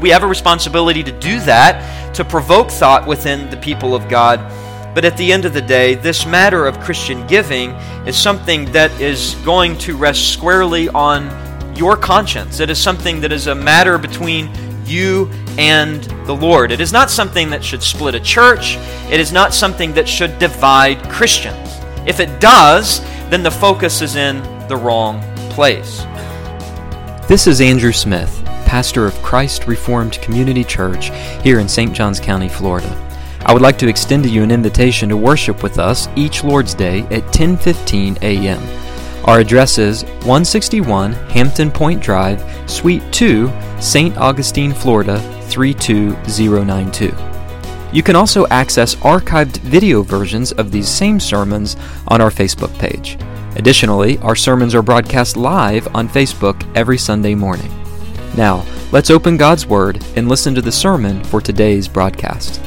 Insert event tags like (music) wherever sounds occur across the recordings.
we have a responsibility to do that, to provoke thought within the people of God. But at the end of the day, this matter of Christian giving is something that is going to rest squarely on your conscience. It is something that is a matter between you and the Lord. It is not something that should split a church, it is not something that should divide Christians. If it does, then the focus is in the wrong place. This is Andrew Smith, pastor of Christ Reformed Community Church here in St. Johns County, Florida. I would like to extend to you an invitation to worship with us each Lord's Day at 10:15 a.m. Our address is 161 Hampton Point Drive, Suite 2, St. Augustine, Florida 32092. You can also access archived video versions of these same sermons on our Facebook page. Additionally, our sermons are broadcast live on Facebook every Sunday morning. Now, let's open God's Word and listen to the sermon for today's broadcast.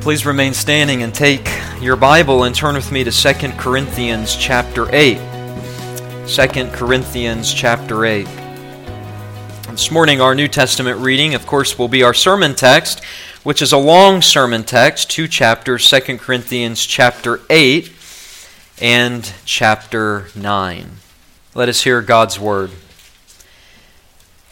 Please remain standing and take your Bible and turn with me to 2 Corinthians chapter 8. 2 Corinthians chapter 8. This morning, our New Testament reading, of course, will be our sermon text, which is a long sermon text, two chapters, 2 Corinthians chapter 8 and chapter 9. Let us hear God's word.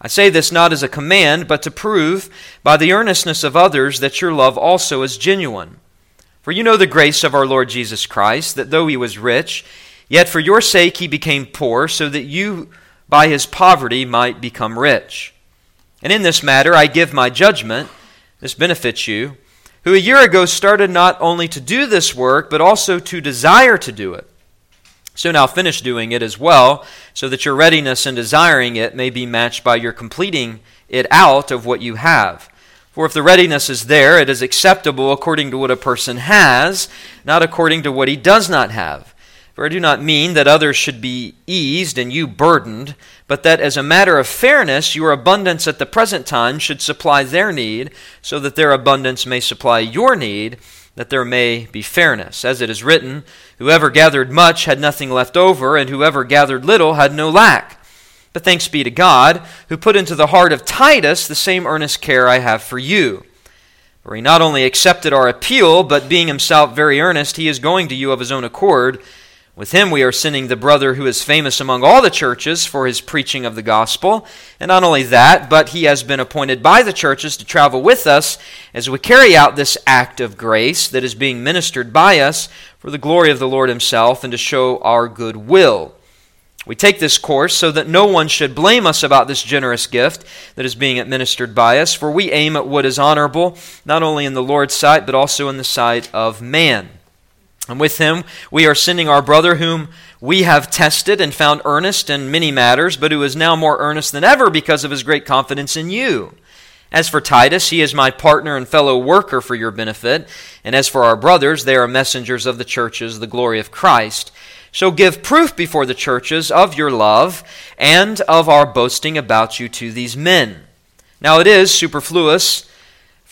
I say this not as a command, but to prove by the earnestness of others that your love also is genuine. For you know the grace of our Lord Jesus Christ, that though he was rich, yet for your sake he became poor, so that you by his poverty might become rich. And in this matter I give my judgment, this benefits you, who a year ago started not only to do this work, but also to desire to do it. So now finish doing it as well, so that your readiness in desiring it may be matched by your completing it out of what you have. For if the readiness is there, it is acceptable according to what a person has, not according to what he does not have. For I do not mean that others should be eased and you burdened, but that as a matter of fairness, your abundance at the present time should supply their need, so that their abundance may supply your need that there may be fairness. As it is written, Whoever gathered much had nothing left over, and whoever gathered little had no lack. But thanks be to God, who put into the heart of Titus the same earnest care I have for you. For he not only accepted our appeal, but being himself very earnest, he is going to you of his own accord with him we are sending the brother who is famous among all the churches for his preaching of the gospel. And not only that, but he has been appointed by the churches to travel with us as we carry out this act of grace that is being ministered by us for the glory of the Lord himself and to show our good will. We take this course so that no one should blame us about this generous gift that is being administered by us, for we aim at what is honorable, not only in the Lord's sight, but also in the sight of man. And with him we are sending our brother, whom we have tested and found earnest in many matters, but who is now more earnest than ever because of his great confidence in you. As for Titus, he is my partner and fellow worker for your benefit. And as for our brothers, they are messengers of the churches, the glory of Christ. So give proof before the churches of your love and of our boasting about you to these men. Now it is superfluous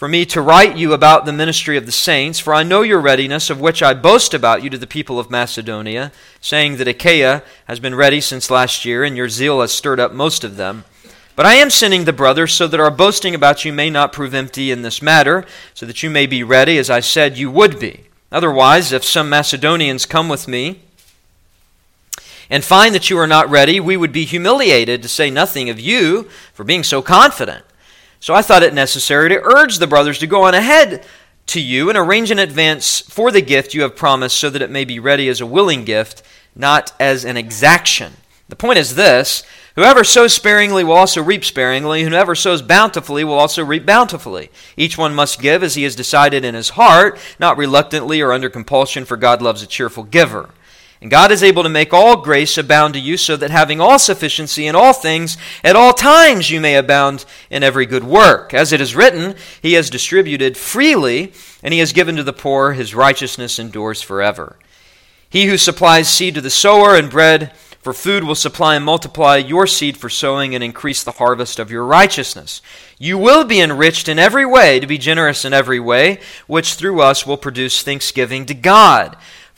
for me to write you about the ministry of the saints, for I know your readiness, of which I boast about you to the people of Macedonia, saying that Achaia has been ready since last year, and your zeal has stirred up most of them. But I am sending the brothers so that our boasting about you may not prove empty in this matter, so that you may be ready, as I said you would be. Otherwise, if some Macedonians come with me, and find that you are not ready, we would be humiliated, to say nothing of you, for being so confident. So I thought it necessary to urge the brothers to go on ahead to you and arrange in advance for the gift you have promised so that it may be ready as a willing gift, not as an exaction. The point is this Whoever sows sparingly will also reap sparingly. Whoever sows bountifully will also reap bountifully. Each one must give as he has decided in his heart, not reluctantly or under compulsion, for God loves a cheerful giver. And God is able to make all grace abound to you, so that having all sufficiency in all things, at all times you may abound in every good work. As it is written, He has distributed freely, and He has given to the poor, His righteousness endures forever. He who supplies seed to the sower and bread for food will supply and multiply your seed for sowing and increase the harvest of your righteousness. You will be enriched in every way to be generous in every way, which through us will produce thanksgiving to God.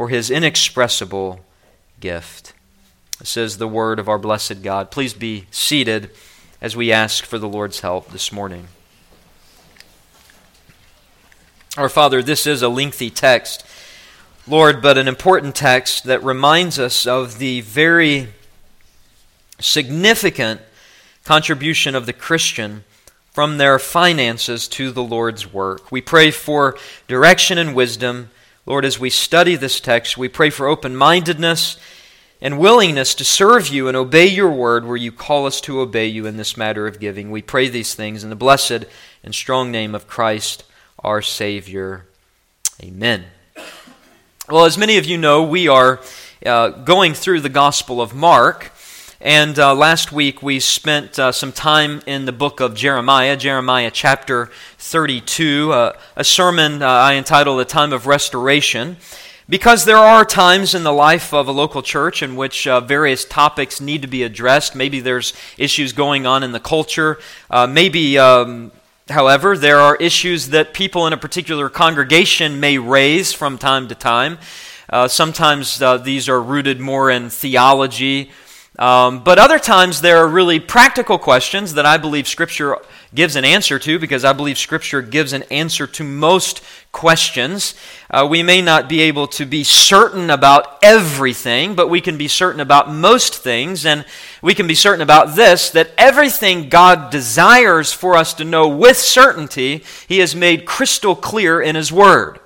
for his inexpressible gift. This is the word of our blessed God. Please be seated as we ask for the Lord's help this morning. Our Father, this is a lengthy text, Lord, but an important text that reminds us of the very significant contribution of the Christian from their finances to the Lord's work. We pray for direction and wisdom Lord, as we study this text, we pray for open mindedness and willingness to serve you and obey your word where you call us to obey you in this matter of giving. We pray these things in the blessed and strong name of Christ, our Savior. Amen. Well, as many of you know, we are uh, going through the Gospel of Mark. And uh, last week we spent uh, some time in the book of Jeremiah, Jeremiah chapter 32, uh, a sermon uh, I entitled A Time of Restoration. Because there are times in the life of a local church in which uh, various topics need to be addressed. Maybe there's issues going on in the culture. Uh, maybe, um, however, there are issues that people in a particular congregation may raise from time to time. sometimes these are rooted more in theology um, but other times there are really practical questions that I believe Scripture gives an answer to because I believe Scripture gives an answer to most questions. Uh, we may not be able to be certain about everything, but we can be certain about most things. And we can be certain about this that everything God desires for us to know with certainty, He has made crystal clear in His Word.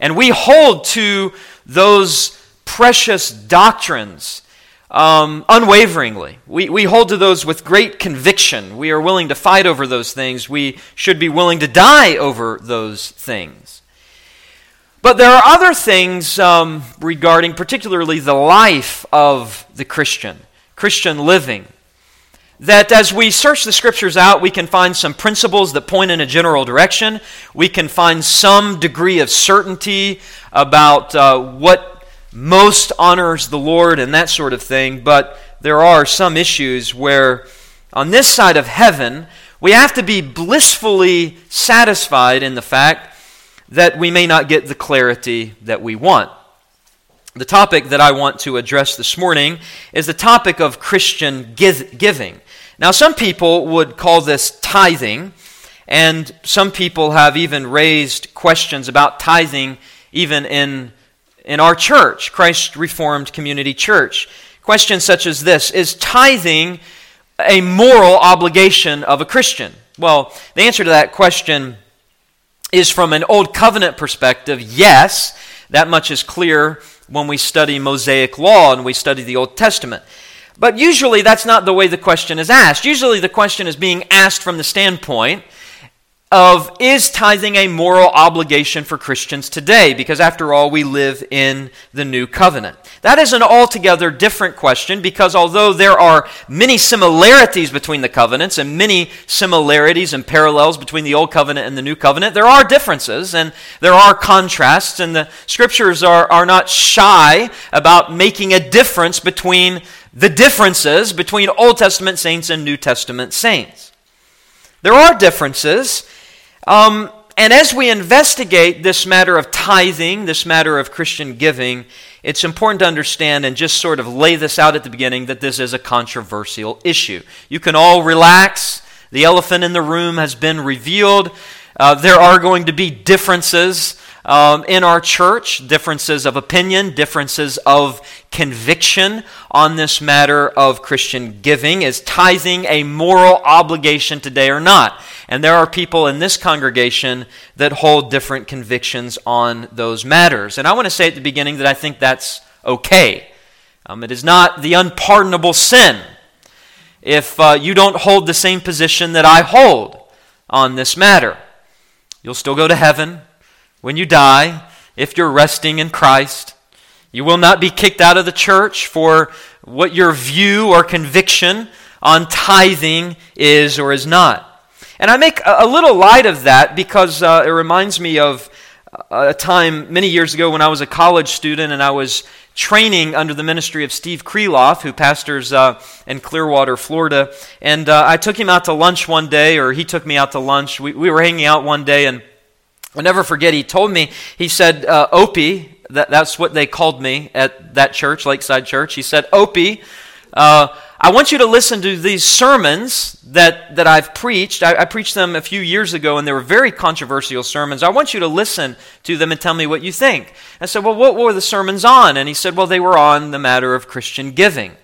And we hold to those precious doctrines um, unwaveringly. We, we hold to those with great conviction. We are willing to fight over those things. We should be willing to die over those things. But there are other things um, regarding, particularly, the life of the Christian, Christian living, that as we search the scriptures out, we can find some principles that point in a general direction. We can find some degree of certainty about uh, what most honors the Lord and that sort of thing, but there are some issues where on this side of heaven, we have to be blissfully satisfied in the fact that we may not get the clarity that we want. The topic that I want to address this morning is the topic of Christian giving. Now, some people would call this tithing, and some people have even raised questions about tithing even in in our church, Christ Reformed Community Church. Questions such as this Is tithing a moral obligation of a Christian? Well, the answer to that question is from an Old Covenant perspective, yes. That much is clear when we study Mosaic law and we study the Old Testament. But usually that's not the way the question is asked. Usually the question is being asked from the standpoint of is tithing a moral obligation for Christians today? Because after all, we live in the new covenant. That is an altogether different question because although there are many similarities between the covenants and many similarities and parallels between the old covenant and the new covenant, there are differences and there are contrasts, and the scriptures are, are not shy about making a difference between the differences between Old Testament saints and New Testament saints. There are differences um, and as we investigate this matter of tithing, this matter of Christian giving, it's important to understand and just sort of lay this out at the beginning that this is a controversial issue. You can all relax. The elephant in the room has been revealed. Uh, there are going to be differences um, in our church, differences of opinion, differences of conviction on this matter of Christian giving. Is tithing a moral obligation today or not? And there are people in this congregation that hold different convictions on those matters. And I want to say at the beginning that I think that's okay. Um, it is not the unpardonable sin if uh, you don't hold the same position that I hold on this matter. You'll still go to heaven when you die, if you're resting in Christ. You will not be kicked out of the church for what your view or conviction on tithing is or is not. And I make a little light of that because uh, it reminds me of a time many years ago when I was a college student and I was training under the ministry of Steve Kreloff, who pastors uh, in Clearwater, Florida. And uh, I took him out to lunch one day, or he took me out to lunch. We, we were hanging out one day, and I'll never forget, he told me, he said, uh, Opie, that, that's what they called me at that church, Lakeside Church. He said, Opie, uh, I want you to listen to these sermons that, that I've preached. I, I, preached them a few years ago, and they were very controversial sermons. I want you to listen to them and tell me what you think. I said, Well, what were the sermons on? And he said, Well, they were on the matter of Christian giving.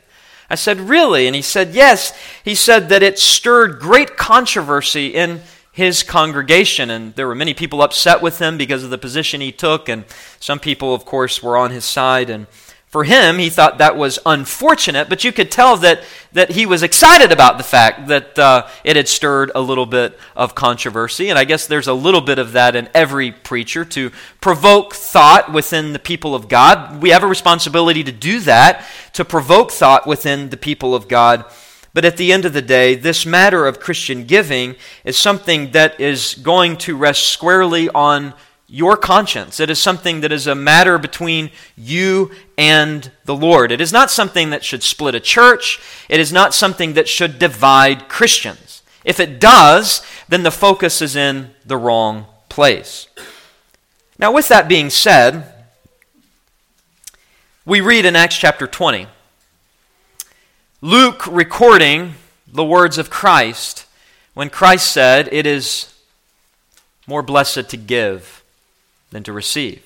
I said, Really? And he said, Yes. He said that it stirred great controversy in his congregation. And there were many people upset with him because of the position he took. And some people, of course, were on his side. And for him, he thought that was unfortunate, but you could tell that, that he was excited about the fact that uh, it had stirred a little bit of controversy. And I guess there's a little bit of that in every preacher to provoke thought within the people of God. We have a responsibility to do that, to provoke thought within the people of God. But at the end of the day, this matter of Christian giving is something that is going to rest squarely on your conscience. It is something that is a matter between you and the Lord. It is not something that should split a church. It is not something that should divide Christians. If it does, then the focus is in the wrong place. Now, with that being said, we read in Acts chapter 20 Luke recording the words of Christ when Christ said, It is more blessed to give than to receive.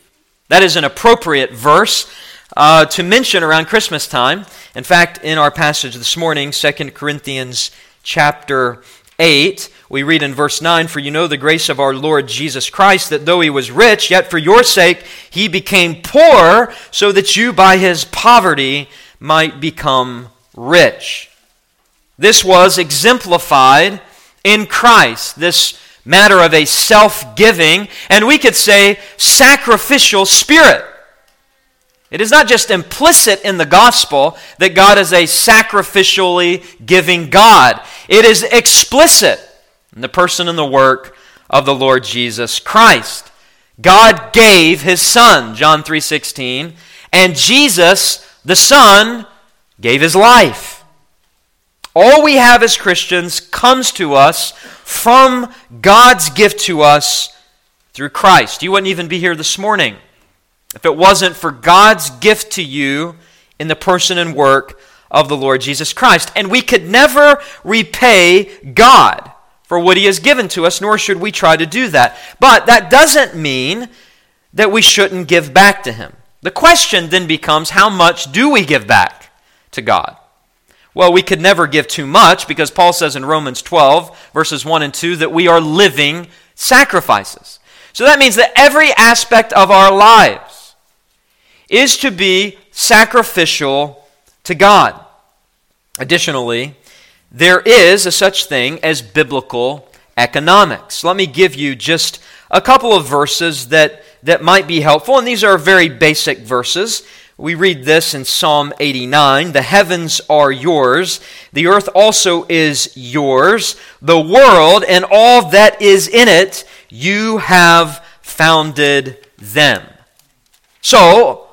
That is an appropriate verse uh, to mention around Christmas time. In fact, in our passage this morning, 2 Corinthians chapter 8, we read in verse 9 For you know the grace of our Lord Jesus Christ, that though he was rich, yet for your sake he became poor, so that you by his poverty might become rich. This was exemplified in Christ, this matter of a self giving, and we could say sacrificial spirit. It is not just implicit in the gospel that God is a sacrificially giving God. It is explicit in the person and the work of the Lord Jesus Christ. God gave his son, John 3:16, and Jesus, the son, gave his life. All we have as Christians comes to us from God's gift to us through Christ. You wouldn't even be here this morning if it wasn't for God's gift to you in the person and work of the Lord Jesus Christ. And we could never repay God for what He has given to us, nor should we try to do that. But that doesn't mean that we shouldn't give back to Him. The question then becomes how much do we give back to God? Well, we could never give too much because Paul says in Romans 12, verses 1 and 2, that we are living sacrifices. So that means that every aspect of our lives is to be sacrificial to God. Additionally, there is a such thing as biblical economics. Let me give you just a couple of verses that, that might be helpful, and these are very basic verses. We read this in Psalm 89 The heavens are yours, the earth also is yours, the world and all that is in it, you have founded them. So,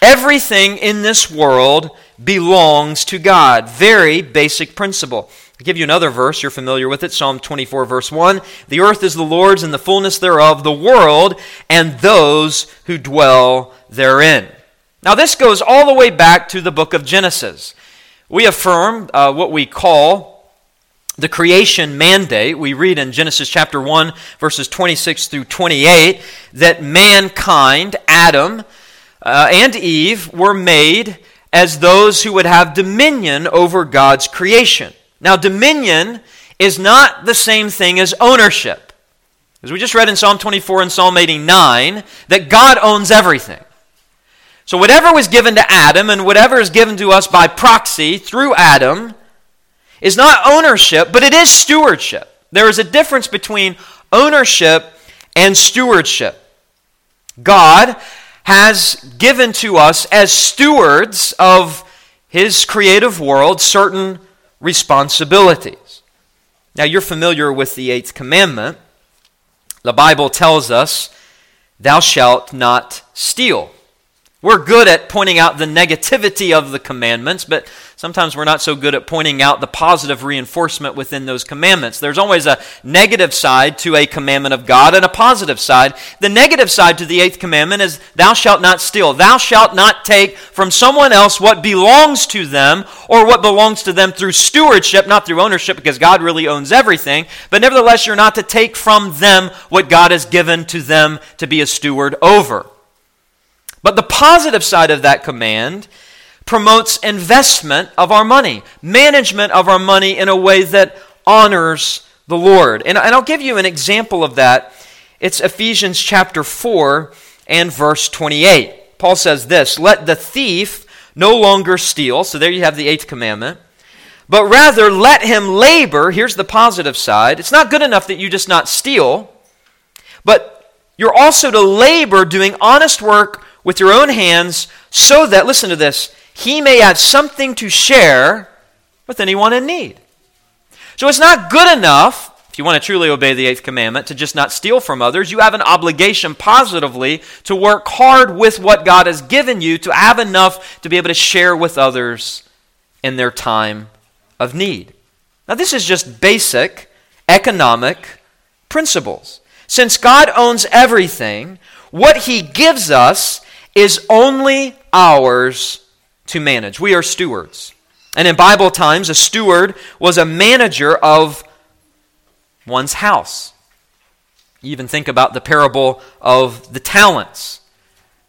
everything in this world belongs to God. Very basic principle. I'll give you another verse. You're familiar with it. Psalm 24, verse 1. The earth is the Lord's and the fullness thereof, the world and those who dwell therein. Now, this goes all the way back to the book of Genesis. We affirm uh, what we call the creation mandate. We read in Genesis chapter 1, verses 26 through 28, that mankind, Adam uh, and Eve, were made as those who would have dominion over God's creation. Now, dominion is not the same thing as ownership. As we just read in Psalm 24 and Psalm 89, that God owns everything. So, whatever was given to Adam and whatever is given to us by proxy through Adam is not ownership, but it is stewardship. There is a difference between ownership and stewardship. God has given to us as stewards of his creative world certain responsibilities. Now, you're familiar with the eighth commandment. The Bible tells us, Thou shalt not steal. We're good at pointing out the negativity of the commandments, but sometimes we're not so good at pointing out the positive reinforcement within those commandments. There's always a negative side to a commandment of God and a positive side. The negative side to the eighth commandment is, Thou shalt not steal. Thou shalt not take from someone else what belongs to them or what belongs to them through stewardship, not through ownership, because God really owns everything. But nevertheless, you're not to take from them what God has given to them to be a steward over. But the positive side of that command promotes investment of our money, management of our money in a way that honors the Lord. And, and I'll give you an example of that. It's Ephesians chapter 4 and verse 28. Paul says this Let the thief no longer steal. So there you have the eighth commandment. But rather let him labor. Here's the positive side. It's not good enough that you just not steal, but you're also to labor doing honest work with your own hands, so that, listen to this, he may have something to share with anyone in need. So it's not good enough, if you want to truly obey the eighth commandment, to just not steal from others. You have an obligation positively to work hard with what God has given you to have enough to be able to share with others in their time of need. Now, this is just basic economic principles. Since God owns everything, what He gives us is only ours to manage. We are stewards. And in Bible times, a steward was a manager of one's house. You even think about the parable of the talents.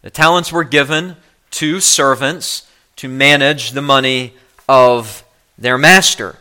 The talents were given to servants to manage the money of their master.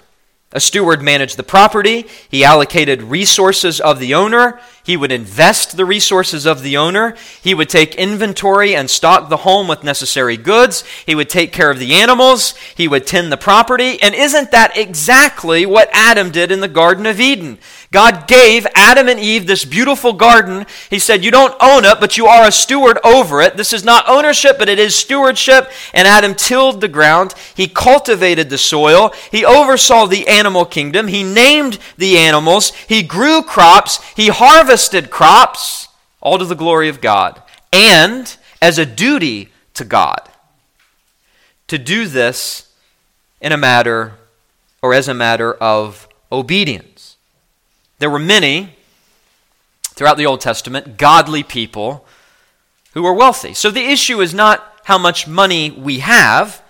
A steward managed the property. He allocated resources of the owner. He would invest the resources of the owner. He would take inventory and stock the home with necessary goods. He would take care of the animals. He would tend the property. And isn't that exactly what Adam did in the Garden of Eden? God gave Adam and Eve this beautiful garden. He said, You don't own it, but you are a steward over it. This is not ownership, but it is stewardship. And Adam tilled the ground. He cultivated the soil. He oversaw the animal kingdom. He named the animals. He grew crops. He harvested crops, all to the glory of God. And as a duty to God, to do this in a matter or as a matter of obedience. There were many throughout the Old Testament godly people who were wealthy. So the issue is not how much money we have.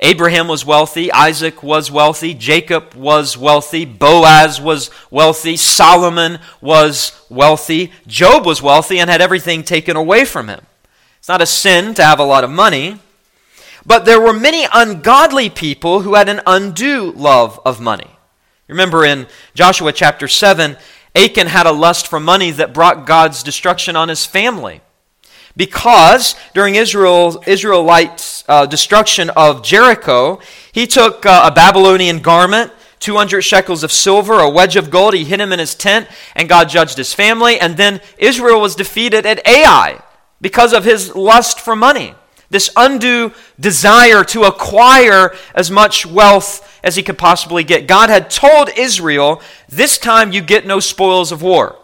Abraham was wealthy, Isaac was wealthy, Jacob was wealthy, Boaz was wealthy, Solomon was wealthy, Job was wealthy and had everything taken away from him. It's not a sin to have a lot of money, but there were many ungodly people who had an undue love of money. Remember in Joshua chapter 7, Achan had a lust for money that brought God's destruction on his family. Because during Israel, Israelites' uh, destruction of Jericho, he took uh, a Babylonian garment, 200 shekels of silver, a wedge of gold, he hid him in his tent, and God judged his family. And then Israel was defeated at Ai because of his lust for money this undue desire to acquire as much wealth as he could possibly get. God had told Israel, This time you get no spoils of war.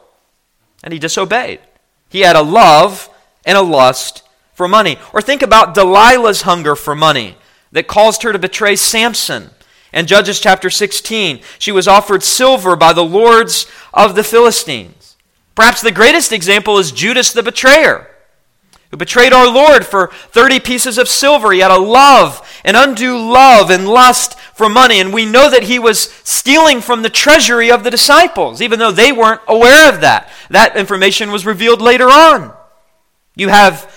And he disobeyed. He had a love and a lust for money. Or think about Delilah's hunger for money that caused her to betray Samson In Judges chapter 16, she was offered silver by the lords of the Philistines. Perhaps the greatest example is Judas the betrayer, who betrayed our Lord for 30 pieces of silver. He had a love, an undue love and lust for money, and we know that he was stealing from the treasury of the disciples, even though they weren't aware of that. That information was revealed later on. You have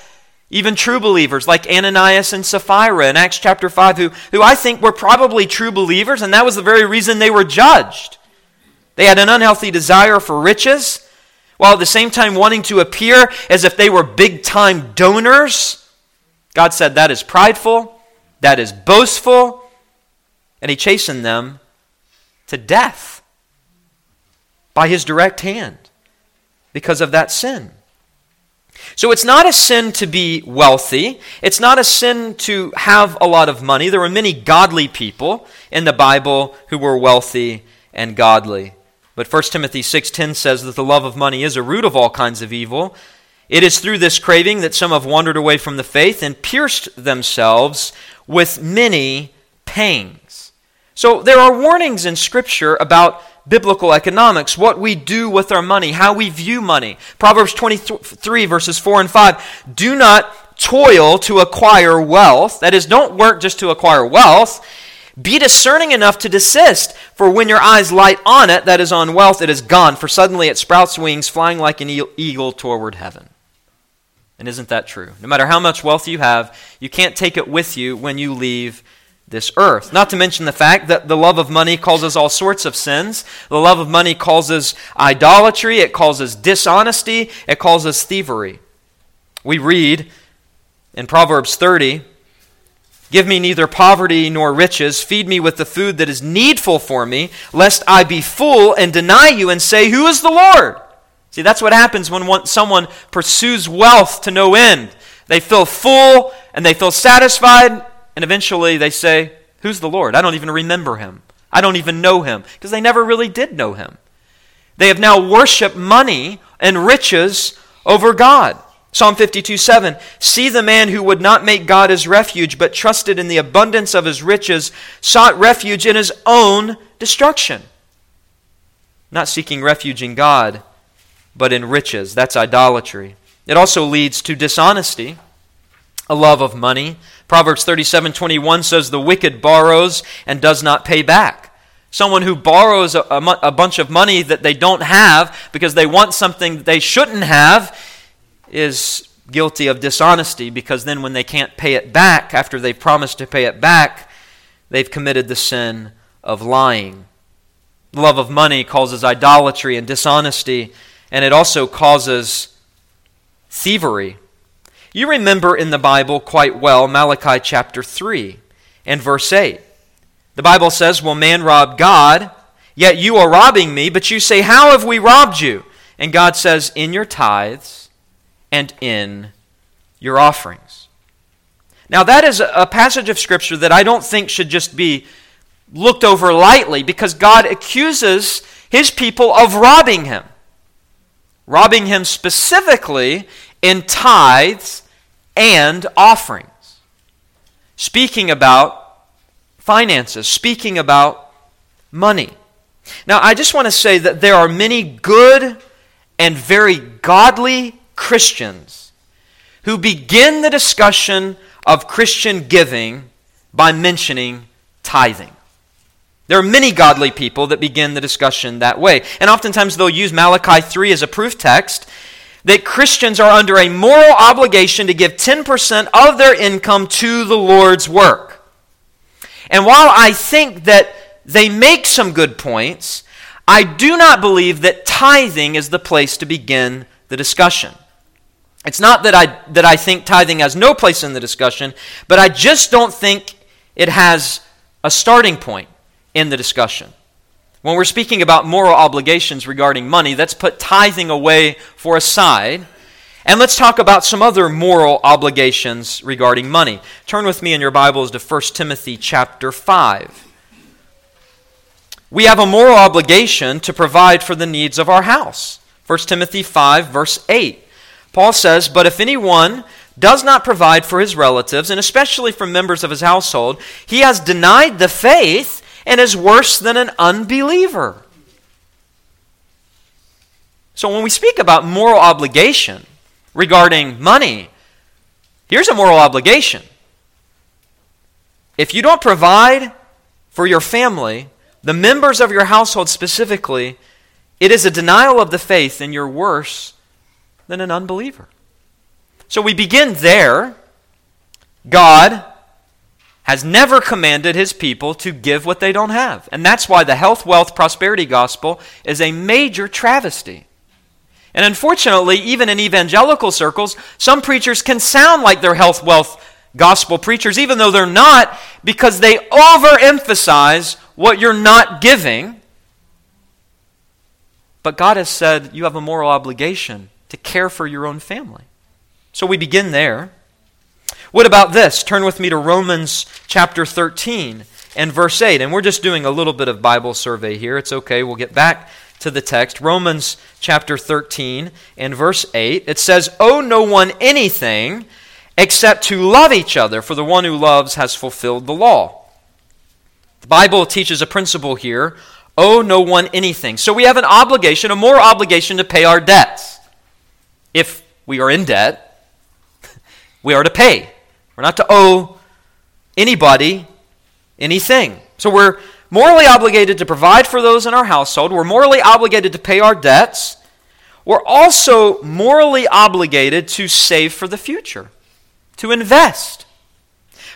even true believers like Ananias and Sapphira in Acts chapter 5, who, who I think were probably true believers, and that was the very reason they were judged. They had an unhealthy desire for riches, while at the same time wanting to appear as if they were big time donors. God said that is prideful, that is boastful, and He chastened them to death by His direct hand because of that sin. So it's not a sin to be wealthy. It's not a sin to have a lot of money. There were many godly people in the Bible who were wealthy and godly. But 1 Timothy 6:10 says that the love of money is a root of all kinds of evil. It is through this craving that some have wandered away from the faith and pierced themselves with many pangs. So there are warnings in scripture about biblical economics, what we do with our money, how we view money. Proverbs 23, verses 4 and 5. Do not toil to acquire wealth. That is, don't work just to acquire wealth. Be discerning enough to desist, for when your eyes light on it, that is on wealth, it is gone, for suddenly it sprouts wings, flying like an eagle toward heaven. And isn't that true? No matter how much wealth you have, you can't take it with you when you leave this earth. Not to mention the fact that the love of money causes all sorts of sins. The love of money causes idolatry, it causes dishonesty, it causes thievery. We read in Proverbs 30 Give me neither poverty nor riches. Feed me with the food that is needful for me, lest I be full and deny you and say, Who is the Lord? See, that's what happens when one, someone pursues wealth to no end. They feel full and they feel satisfied, and eventually they say, Who's the Lord? I don't even remember him. I don't even know him. Because they never really did know him. They have now worshiped money and riches over God. Psalm 52 7 See the man who would not make God his refuge, but trusted in the abundance of his riches, sought refuge in his own destruction. Not seeking refuge in God, but in riches. That's idolatry. It also leads to dishonesty a love of money. Proverbs 37:21 says the wicked borrows and does not pay back. Someone who borrows a, a, a, bunch of money that they don't have because they want something they shouldn't have is guilty of dishonesty because then when they can't pay it back after they've promised to pay it back, they've committed the sin of lying. Love of money causes idolatry and dishonesty, and it also causes thievery. You remember in the Bible quite well Malachi chapter 3 and verse 8. The Bible says, Will man rob God? Yet you are robbing me, but you say, How have we robbed you? And God says, In your tithes and in your offerings. Now, that is a passage of Scripture that I don't think should just be looked over lightly because God accuses his people of robbing him. Robbing him specifically in tithes and offerings. Speaking about finances, speaking about money. Now, I just want to say that there are many good and very godly Christians who begin the discussion of Christian giving by mentioning tithing. There are many godly people that begin the discussion that way. And oftentimes they'll use Malachi 3 as a proof text that Christians are under a moral obligation to give 10% of their income to the Lord's work. And while I think that they make some good points, I do not believe that tithing is the place to begin the discussion. It's not that I, that I think tithing has no place in the discussion, but I just don't think it has a starting point in the discussion. When we're speaking about moral obligations regarding money, let's put tithing away for a side. And let's talk about some other moral obligations regarding money. Turn with me in your Bibles to 1 Timothy chapter 5. We have a moral obligation to provide for the needs of our house. 1 Timothy 5, verse 8. Paul says, But if anyone does not provide for his relatives, and especially for members of his household, he has denied the faith and is worse than an unbeliever. So when we speak about moral obligation regarding money, here's a moral obligation. If you don't provide for your family, the members of your household specifically, it is a denial of the faith and you're worse than an unbeliever. So we begin there. God has never commanded his people to give what they don't have. And that's why the health, wealth, prosperity gospel is a major travesty. And unfortunately, even in evangelical circles, some preachers can sound like they're health, wealth, gospel preachers, even though they're not, because they overemphasize what you're not giving. But God has said you have a moral obligation to care for your own family. So we begin there. What about this? Turn with me to Romans chapter 13 and verse 8. And we're just doing a little bit of Bible survey here. It's okay. We'll get back to the text. Romans chapter 13 and verse 8. It says, Owe no one anything except to love each other, for the one who loves has fulfilled the law. The Bible teaches a principle here owe no one anything. So we have an obligation, a moral obligation to pay our debts. If we are in debt, (laughs) we are to pay. We're not to owe anybody anything. So we're morally obligated to provide for those in our household. We're morally obligated to pay our debts. We're also morally obligated to save for the future to invest.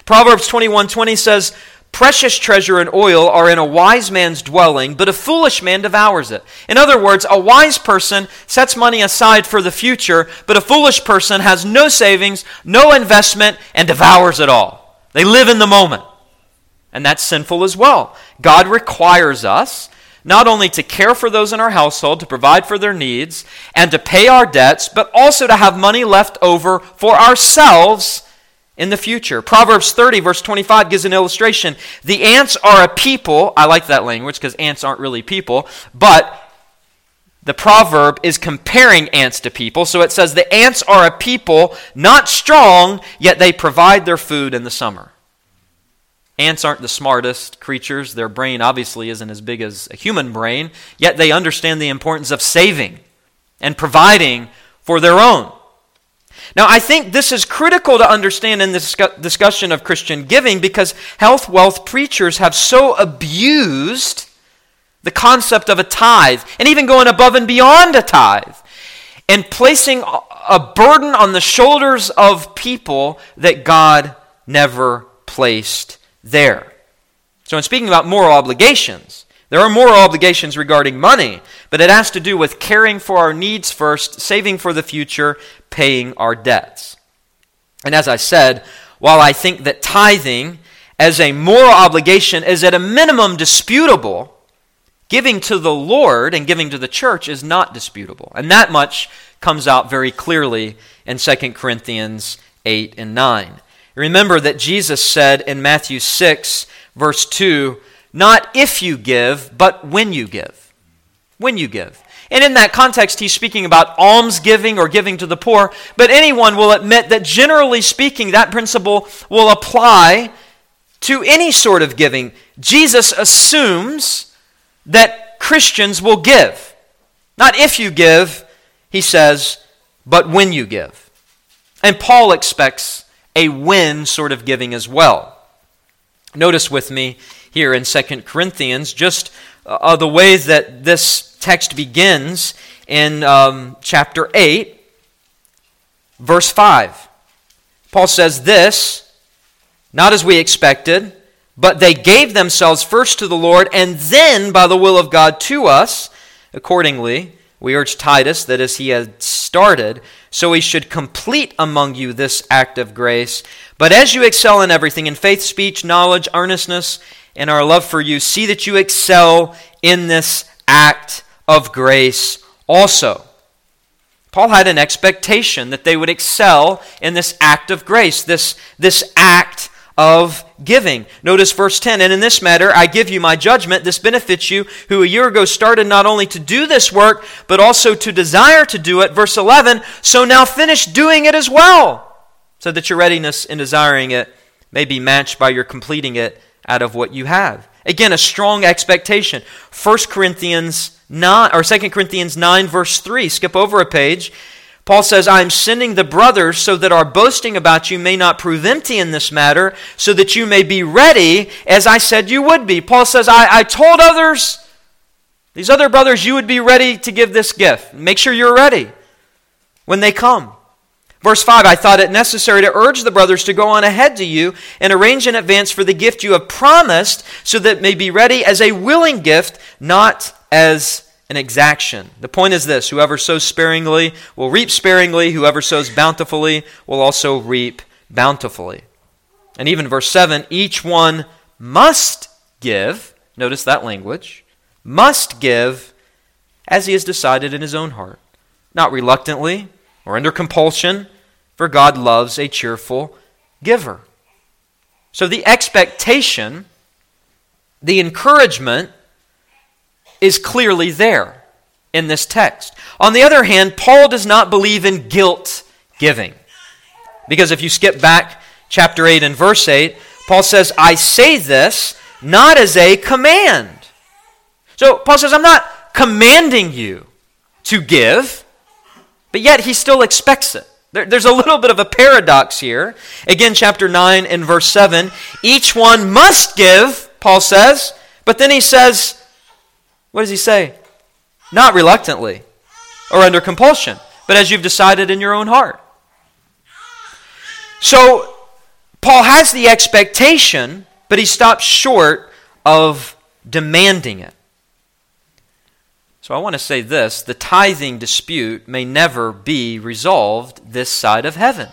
Proverbs 21:20 says, "Precious treasure and oil are in a wise man's dwelling, but a foolish man devours it." In other words, a wise person sets money aside for the future, but a foolish person has no savings, no investment, and devours it all. They live in the moment. And that's sinful as well. God requires us not only to care for those in our household, to provide for their needs, and to pay our debts, but also to have money left over for ourselves in the future. Proverbs 30, verse 25, gives an illustration. The ants are a people. I like that language because ants aren't really people, but the proverb is comparing ants to people. So it says, The ants are a people not strong, yet they provide their food in the summer. Ants aren't the smartest creatures. Their brain obviously isn't as big as a human brain, yet they understand the importance of saving and providing for their own. Now, I think this is critical to understand in this discussion of Christian giving because health wealth preachers have so abused the concept of a tithe and even going above and beyond a tithe and placing a burden on the shoulders of people that God never placed there. So, in speaking about moral obligations, there are moral obligations regarding money, but it has to do with caring for our needs first, saving for the future, paying our debts. And as I said, while I think that tithing as a moral obligation is at a minimum disputable, giving to the Lord and giving to the church is not disputable. And that much comes out very clearly in 2 Corinthians 8 and 9. Remember that Jesus said in Matthew 6, verse 2, not if you give, but when you give. When you give. And in that context, he's speaking about almsgiving or giving to the poor. But anyone will admit that generally speaking, that principle will apply to any sort of giving. Jesus assumes that Christians will give. Not if you give, he says, but when you give. And Paul expects a when sort of giving as well. Notice with me here in 2 Corinthians just uh, the way that this text begins in um, chapter 8, verse 5. Paul says this, not as we expected, but they gave themselves first to the Lord and then by the will of God to us. Accordingly, we urge Titus that as he had started, so he should complete among you this act of grace. But as you excel in everything, in faith, speech, knowledge, earnestness, and our love for you, see that you excel in this act of grace also. Paul had an expectation that they would excel in this act of grace, this, this act of giving. Notice verse 10 And in this matter, I give you my judgment. This benefits you, who a year ago started not only to do this work, but also to desire to do it. Verse 11 So now finish doing it as well, so that your readiness in desiring it may be matched by your completing it out of what you have. Again, a strong expectation. 1 Corinthians 9 or 2 Corinthians 9 verse 3. Skip over a page. Paul says, I am sending the brothers so that our boasting about you may not prove empty in this matter, so that you may be ready as I said you would be. Paul says, I, I told others, these other brothers, you would be ready to give this gift. Make sure you're ready when they come. Verse 5 I thought it necessary to urge the brothers to go on ahead to you and arrange in advance for the gift you have promised, so that it may be ready as a willing gift, not as an exaction. The point is this whoever sows sparingly will reap sparingly, whoever sows bountifully will also reap bountifully. And even verse 7 each one must give, notice that language, must give as he has decided in his own heart, not reluctantly or under compulsion, for God loves a cheerful giver. So the expectation, the encouragement, is clearly there in this text. On the other hand, Paul does not believe in guilt giving. Because if you skip back chapter 8 and verse 8, Paul says, I say this not as a command. So Paul says, I'm not commanding you to give, but yet he still expects it. There, there's a little bit of a paradox here. Again, chapter 9 and verse 7 each one must give, Paul says, but then he says, what does he say? Not reluctantly or under compulsion, but as you've decided in your own heart. So, Paul has the expectation, but he stops short of demanding it. So, I want to say this the tithing dispute may never be resolved this side of heaven.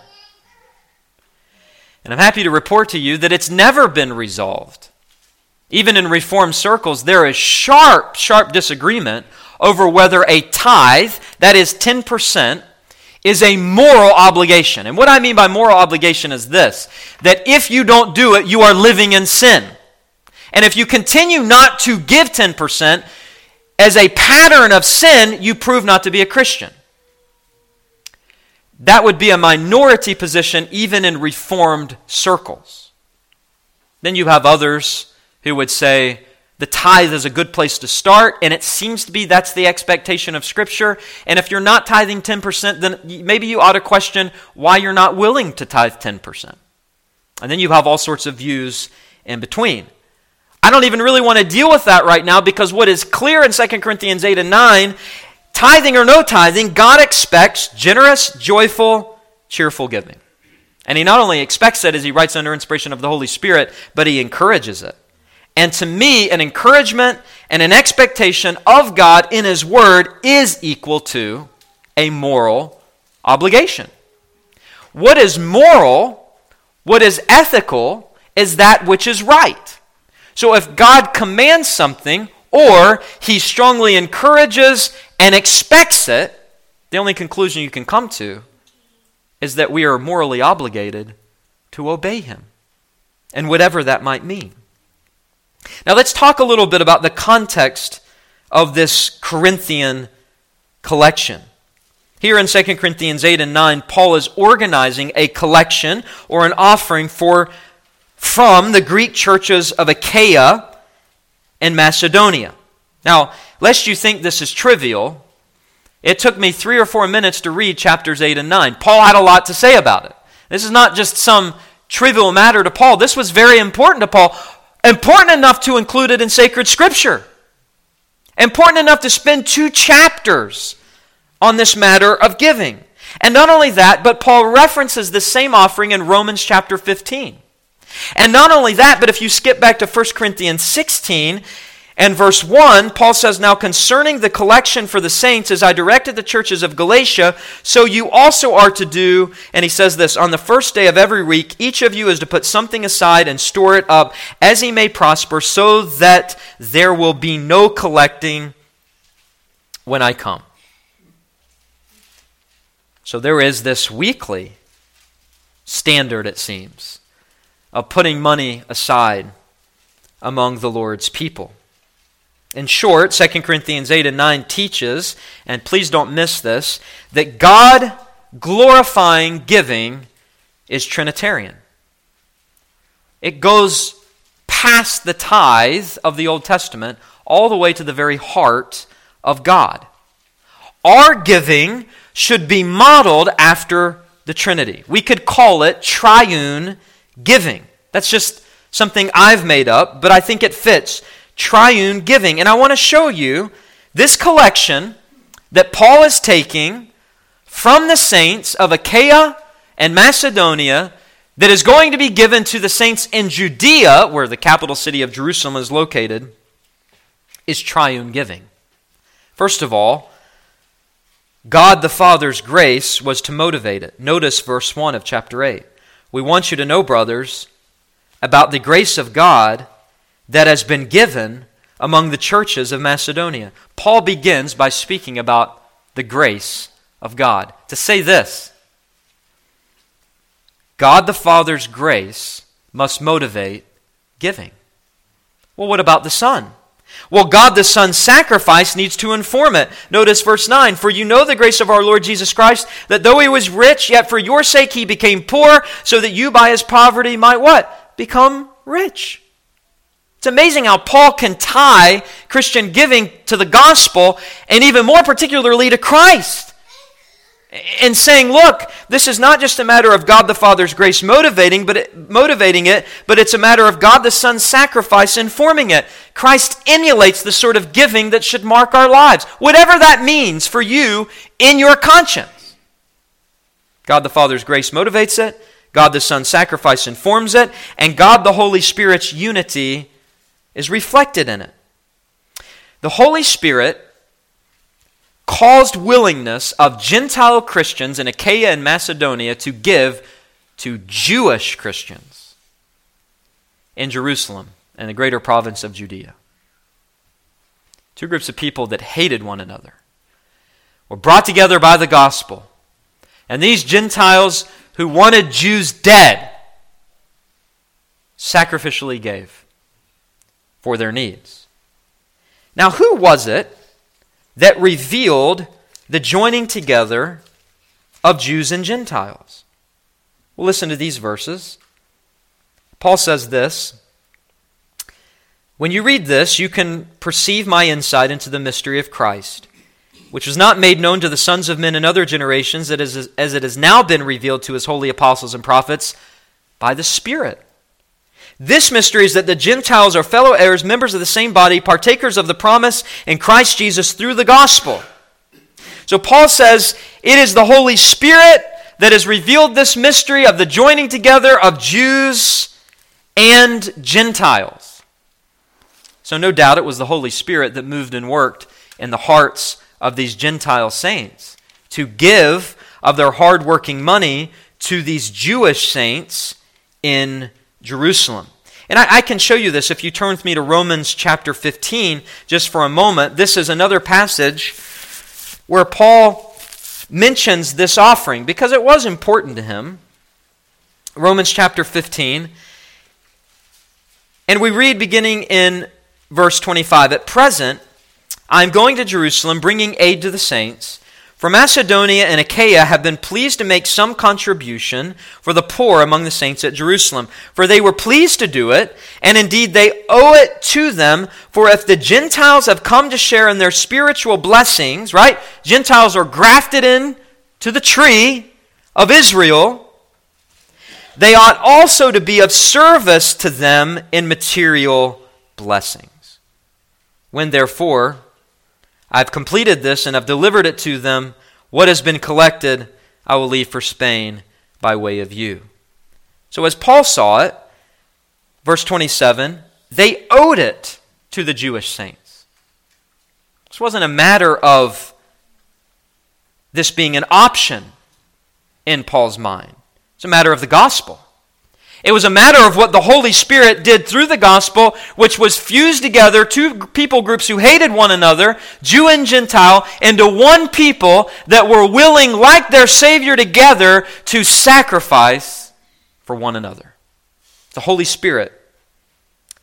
And I'm happy to report to you that it's never been resolved. Even in reform circles, there is sharp, sharp disagreement over whether a tithe, that is 10%, is a moral obligation. And what I mean by moral obligation is this that if you don't do it, you are living in sin. And if you continue not to give 10% as a pattern of sin, you prove not to be a Christian. That would be a minority position even in Reformed circles. Then you have others who would say the tithe is a good place to start, and it seems to be that's the expectation of Scripture. And if you're not tithing 10%, then maybe you ought to question why you're not willing to tithe 10%. And then you have all sorts of views in between. I don't even really want to deal with that right now because what is clear in 2 Corinthians 8 and 9, tithing or no tithing, God expects generous, joyful, cheerful giving. And He not only expects it as He writes under inspiration of the Holy Spirit, but He encourages it. And to me, an encouragement and an expectation of God in His Word is equal to a moral obligation. What is moral, what is ethical, is that which is right. So if God commands something, or He strongly encourages and expects it, the only conclusion you can come to is that we are morally obligated to obey Him, and whatever that might mean. Now let's talk a little bit about the context of this Corinthian collection. Here in 2 Corinthians 8 and 9, Paul is organizing a collection or an offering for from the Greek churches of Achaia and Macedonia. Now, lest you think this is trivial, it took me three or four minutes to read chapters 8 and 9. Paul had a lot to say about it. This is not just some trivial matter to Paul. This was very important to Paul. Important enough to include it in sacred scripture. Important enough to spend two chapters on this matter of giving. And not only that, but Paul references the same offering in Romans chapter 15. And not only that, but if you skip back to 1 Corinthians 16, and verse 1, Paul says, Now concerning the collection for the saints, as I directed the churches of Galatia, so you also are to do. And he says this On the first day of every week, each of you is to put something aside and store it up as he may prosper, so that there will be no collecting when I come. So there is this weekly standard, it seems, of putting money aside among the Lord's people. In short, 2 Corinthians 8 and 9 teaches, and please don't miss this, that God glorifying giving is Trinitarian. It goes past the tithe of the Old Testament all the way to the very heart of God. Our giving should be modeled after the Trinity. We could call it triune giving. That's just something I've made up, but I think it fits. Triune giving. And I want to show you this collection that Paul is taking from the saints of Achaia and Macedonia that is going to be given to the saints in Judea, where the capital city of Jerusalem is located, is triune giving. First of all, God the Father's grace was to motivate it. Notice verse 1 of chapter 8. We want you to know, brothers, about the grace of God that has been given among the churches of Macedonia. Paul begins by speaking about the grace of God. To say this God the Father's grace must motivate giving. Well, what about the Son? Well, God the Son's sacrifice needs to inform it. Notice verse 9 For you know the grace of our Lord Jesus Christ, that though he was rich, yet for your sake he became poor, so that you by his poverty might what? Become rich. It's amazing how Paul can tie Christian giving to the gospel and even more particularly to Christ and saying, look, this is not just a matter of God the Father's grace motivating, but it, motivating it, but it's a matter of God the Son's sacrifice informing it. Christ emulates the sort of giving that should mark our lives, whatever that means for you in your conscience. God the Father's grace motivates it, God the Son's sacrifice informs it, and God the Holy Spirit's unity is reflected in it. The Holy Spirit caused willingness of Gentile Christians in Achaia and Macedonia to give to Jewish Christians in Jerusalem and the greater province of Judea. Two groups of people that hated one another were brought together by the gospel. And these Gentiles who wanted Jews dead sacrificially gave for their needs. Now, who was it that revealed the joining together of Jews and Gentiles. Well, listen to these verses. Paul says this When you read this, you can perceive my insight into the mystery of Christ, which was not made known to the sons of men in other generations, as it has now been revealed to his holy apostles and prophets by the Spirit. This mystery is that the Gentiles are fellow heirs, members of the same body, partakers of the promise in Christ Jesus through the gospel. So Paul says it is the Holy Spirit that has revealed this mystery of the joining together of Jews and Gentiles. So, no doubt it was the Holy Spirit that moved and worked in the hearts of these Gentile saints to give of their hard-working money to these Jewish saints in Jerusalem. And I, I, can show you this if you turn with me to Romans chapter 15 just for a moment. This is another passage where Paul mentions this offering because it was important to him. Romans chapter 15. And we read beginning in verse 25 At present, I am going to Jerusalem, bringing aid to the saints for Macedonia and Achaia have been pleased to make some contribution for the poor among the saints at Jerusalem. For they were pleased to do it, and indeed they owe it to them. For if the Gentiles have come to share in their spiritual blessings, right? Gentiles are grafted in to the tree of Israel. They ought also to be of service to them in material blessings. When therefore I've completed this and have delivered it to them. What has been collected, I will leave for Spain by way of you. So, as Paul saw it, verse 27, they owed it to the Jewish saints. This wasn't a matter of this being an option in Paul's mind, it's a matter of the gospel. It was a matter of what the Holy Spirit did through the gospel, which was fused together two people groups who hated one another, Jew and Gentile, into one people that were willing, like their Savior together, to sacrifice for one another. The Holy Spirit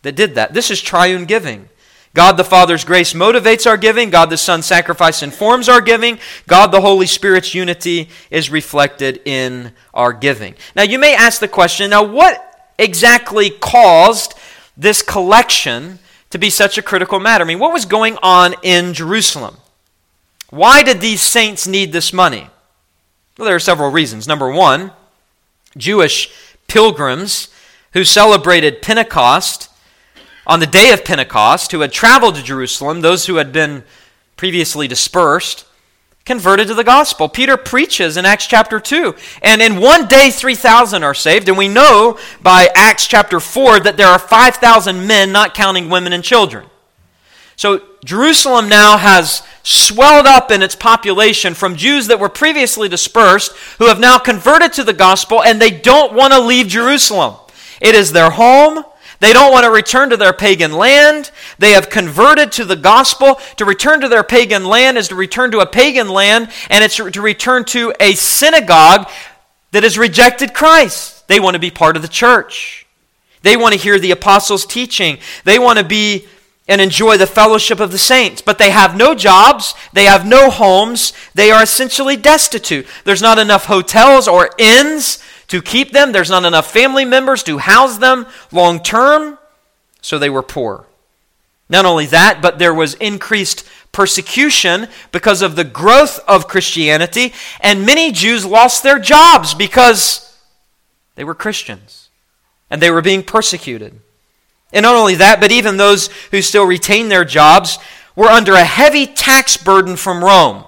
that did that. This is triune giving. God the Father's grace motivates our giving. God the Son's sacrifice informs our giving. God the Holy Spirit's unity is reflected in our giving. Now, you may ask the question now, what exactly caused this collection to be such a critical matter? I mean, what was going on in Jerusalem? Why did these saints need this money? Well, there are several reasons. Number one, Jewish pilgrims who celebrated Pentecost on the day of Pentecost, who had traveled to Jerusalem, those who had been previously dispersed, converted to the gospel. Peter preaches in Acts chapter 2. And in one day, 3,000 are saved. And we know by Acts chapter 4 that there are 5,000 men, not counting women and children. So Jerusalem now has swelled up in its population from Jews that were previously dispersed, who have now converted to the gospel, and they don't want to leave Jerusalem. It is their home. They don't want to return to their pagan land. They have converted to the gospel. To return to their pagan land is to return to a pagan land, and it's to return to a synagogue that has rejected Christ. They want to be part of the church. They want to hear the apostles' teaching. They want to be and enjoy the fellowship of the saints. But they have no jobs, they have no homes, they are essentially destitute. There's not enough hotels or inns to keep them, there's not enough family members to house them long term, so they were poor. Not only that, but there was increased persecution because of the growth of Christianity, and many Jews lost their jobs because they were Christians and they were being persecuted. And not only that, but even those who still retained their jobs were under a heavy tax burden from Rome.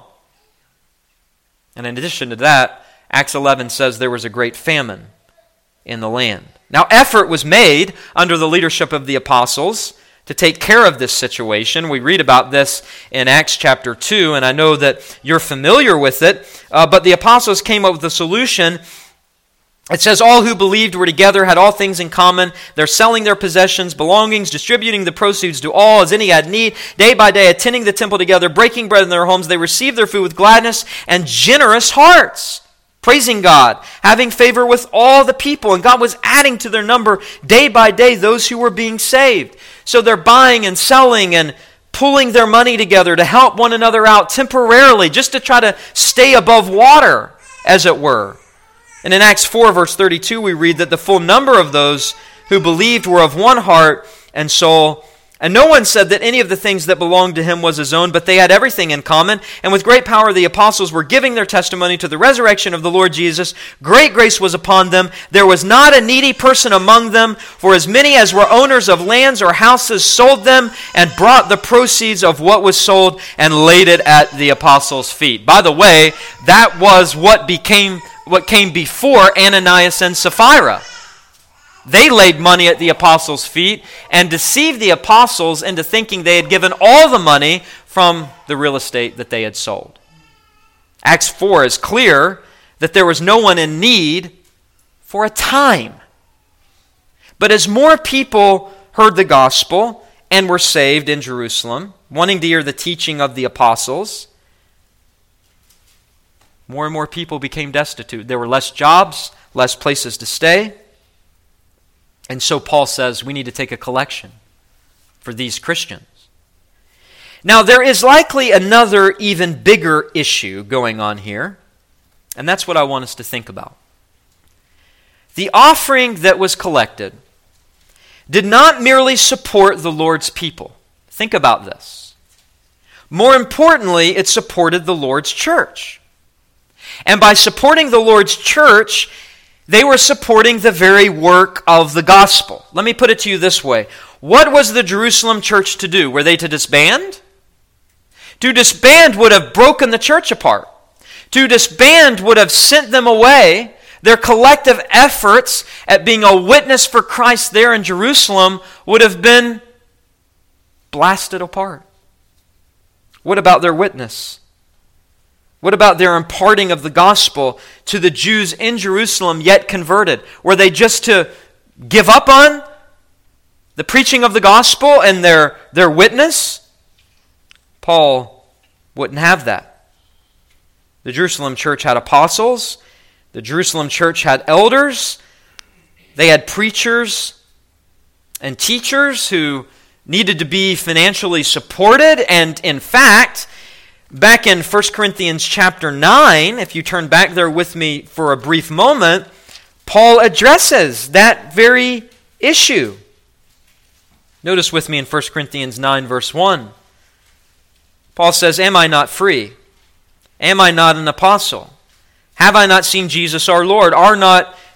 And in addition to that, Acts 11 says there was a great famine in the land. Now, effort was made under the leadership of the apostles to take care of this situation. We read about this in Acts chapter 2, and I know that you're familiar with it. Uh, but the apostles came up with a solution. It says, All who believed were together, had all things in common. They're selling their possessions, belongings, distributing the proceeds to all as any had need. Day by day, attending the temple together, breaking bread in their homes, they received their food with gladness and generous hearts praising God, having favor with all the people. And God was adding to their number day by day those who were being saved. So they're buying and selling and pulling their money together to help one another out temporarily, just to try to stay above water, as it were. And in Acts 4, verse 32, we read that the full number of those who believed were of one heart and soul and no one said that any of the things that belonged to him was his own, but they had everything in common. And with great power, the apostles were giving their testimony to the resurrection of the Lord Jesus. Great grace was upon them. There was not a needy person among them, for as many as were owners of lands or houses sold them and brought the proceeds of what was sold and laid it at the apostles' feet. By the way, that was what became what came before Ananias and Sapphira. They laid money at the apostles' feet and deceived the apostles into thinking they had given all the money from the real estate that they had sold. Acts 4 is clear that there was no one in need for a time. But as more people heard the gospel and were saved in Jerusalem, wanting to hear the teaching of the apostles, more and more people became destitute. There were less jobs, less places to stay. And so Paul says we need to take a collection for these Christians. Now, there is likely another, even bigger issue going on here, and that's what I want us to think about. The offering that was collected did not merely support the Lord's people. Think about this. More importantly, it supported the Lord's church. And by supporting the Lord's church, they were supporting the very work of the gospel. Let me put it to you this way What was the Jerusalem church to do? Were they to disband? To disband would have broken the church apart. To disband would have sent them away. Their collective efforts at being a witness for Christ there in Jerusalem would have been blasted apart. What about their witness? What about their imparting of the gospel to the Jews in Jerusalem yet converted? Were they just to give up on the preaching of the gospel and their, their witness? Paul wouldn't have that. The Jerusalem church had apostles, the Jerusalem church had elders, they had preachers and teachers who needed to be financially supported, and in fact, Back in 1 Corinthians chapter 9, if you turn back there with me for a brief moment, Paul addresses that very issue. Notice with me in 1 Corinthians 9, verse 1. Paul says, Am I not free? Am I not an apostle? Have I not seen Jesus our Lord? Are not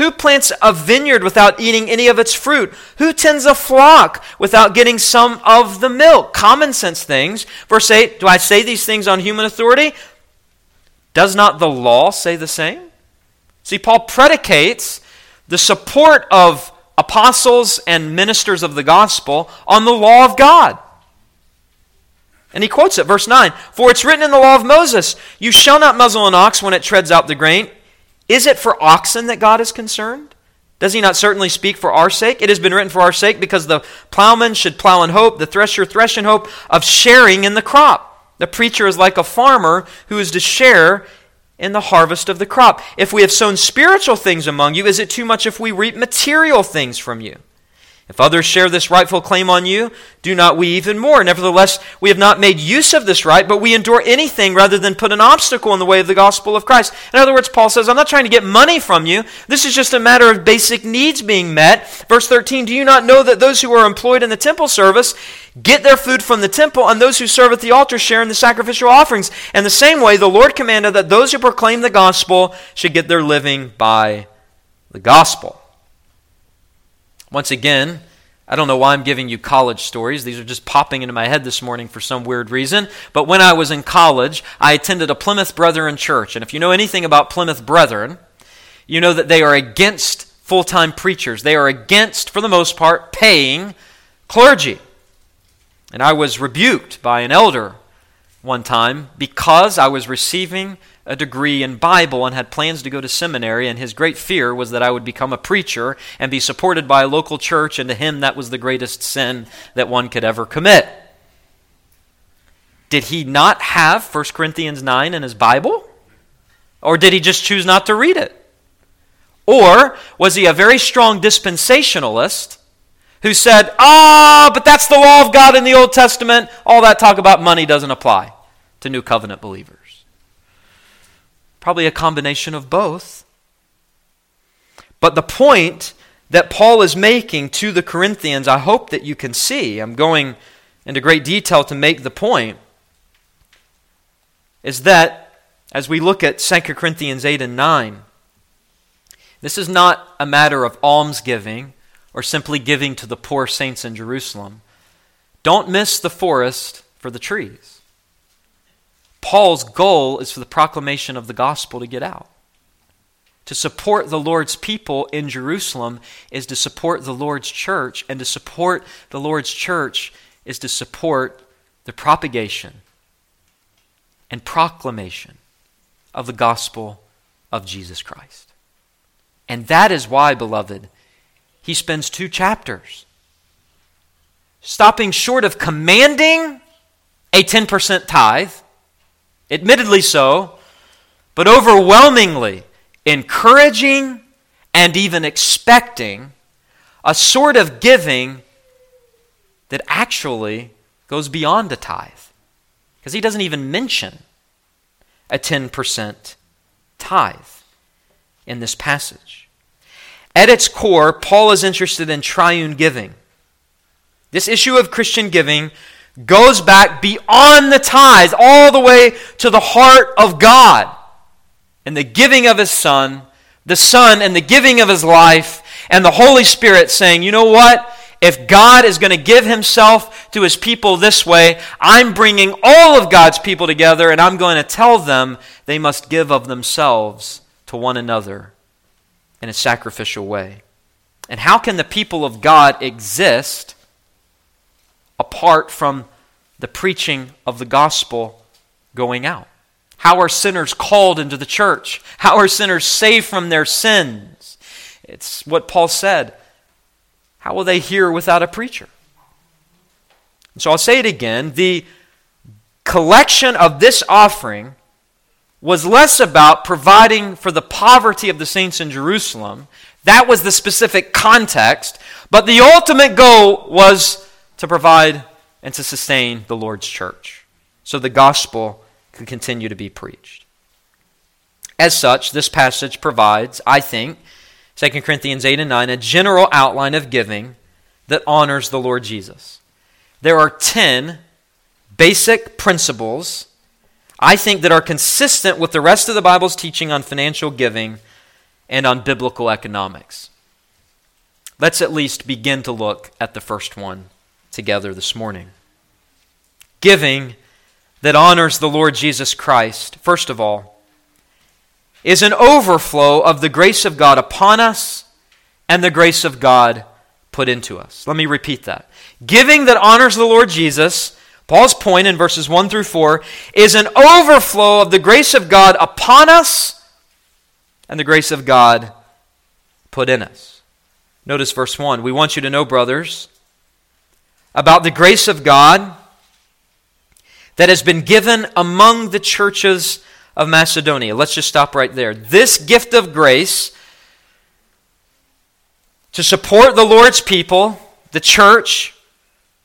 Who plants a vineyard without eating any of its fruit? Who tends a flock without getting some of the milk? Common sense things. Verse 8 Do I say these things on human authority? Does not the law say the same? See, Paul predicates the support of apostles and ministers of the gospel on the law of God. And he quotes it, verse 9 For it's written in the law of Moses, You shall not muzzle an ox when it treads out the grain. Is it for oxen that God is concerned? Does he not certainly speak for our sake? It has been written for our sake because the plowman should plow in hope, the thresher thresh in hope of sharing in the crop. The preacher is like a farmer who is to share in the harvest of the crop. If we have sown spiritual things among you, is it too much if we reap material things from you? If others share this rightful claim on you, do not we even more? Nevertheless, we have not made use of this right, but we endure anything rather than put an obstacle in the way of the gospel of Christ. In other words, Paul says, I'm not trying to get money from you. This is just a matter of basic needs being met. Verse 13 Do you not know that those who are employed in the temple service get their food from the temple, and those who serve at the altar share in the sacrificial offerings? And the same way, the Lord commanded that those who proclaim the gospel should get their living by the gospel. Once again, I don't know why I'm giving you college stories. These are just popping into my head this morning for some weird reason. But when I was in college, I attended a Plymouth Brethren church. And if you know anything about Plymouth Brethren, you know that they are against full time preachers. They are against, for the most part, paying clergy. And I was rebuked by an elder one time because I was receiving a degree in Bible and had plans to go to seminary, and his great fear was that I would become a preacher and be supported by a local church, and to him that was the greatest sin that one could ever commit. Did he not have 1 Corinthians 9 in his Bible? Or did he just choose not to read it? Or was he a very strong dispensationalist who said, Ah, oh, but that's the law of God in the Old Testament. All that talk about money doesn't apply to New Covenant believers. Probably a combination of both. But the point that Paul is making to the Corinthians, I hope that you can see, I'm going into great detail to make the point, is that as we look at 2 Corinthians 8 and 9, this is not a matter of almsgiving or simply giving to the poor saints in Jerusalem. Don't miss the forest for the trees. Paul's goal is for the proclamation of the gospel to get out. To support the Lord's people in Jerusalem is to support the Lord's church, and to support the Lord's church is to support the propagation and proclamation of the gospel of Jesus Christ. And that is why, beloved, he spends two chapters stopping short of commanding a 10% tithe admittedly so, but overwhelmingly encouraging and even expecting a sort of giving that actually goes beyond a tithe. Because he doesn't even mention a 10% tithe in this passage. At its core, Paul is interested in triune giving. This issue of Christian giving goes back beyond the tithes, all the way to the heart of God and the giving of His Son, the Son and the giving of His life, and the Holy Spirit saying, you know what? If God is going to give Himself to His people this way, I'm bringing all of God's people together and I'm going to tell them they must give of themselves to one another in a sacrificial way. And how can the people of God exist? Apart from the preaching of the gospel going out? How are sinners called into the church? How are sinners saved from their sins? It's what Paul said. How will they hear without a preacher? So I'll say it again. The collection of this offering was less about providing for the poverty of the saints in Jerusalem. That was the specific context. But the ultimate goal was to provide and to sustain the Lord's church so the gospel could continue to be preached. As such, this passage provides, I think, 2 Corinthians 8 and 9, a general outline of giving that honors the Lord Jesus. There are 10 basic principles, I think, that are consistent with the rest of the Bible's teaching on financial giving and on biblical economics. Let's at least begin to look at the first one together this morning. Giving that honors the Lord Jesus Christ, first of all, is an overflow of the grace of God upon us and the grace of God put into us. Let me repeat that. Giving that honors the Lord Jesus, Paul's point in verses 1 through 4, is an overflow of the grace of God upon us and the grace of God put in us. Notice verse 1. We want you to know, brothers, about the grace of God that has been given among the churches of Macedonia. Let's just stop right there. This gift of grace to support the Lord's people, the church,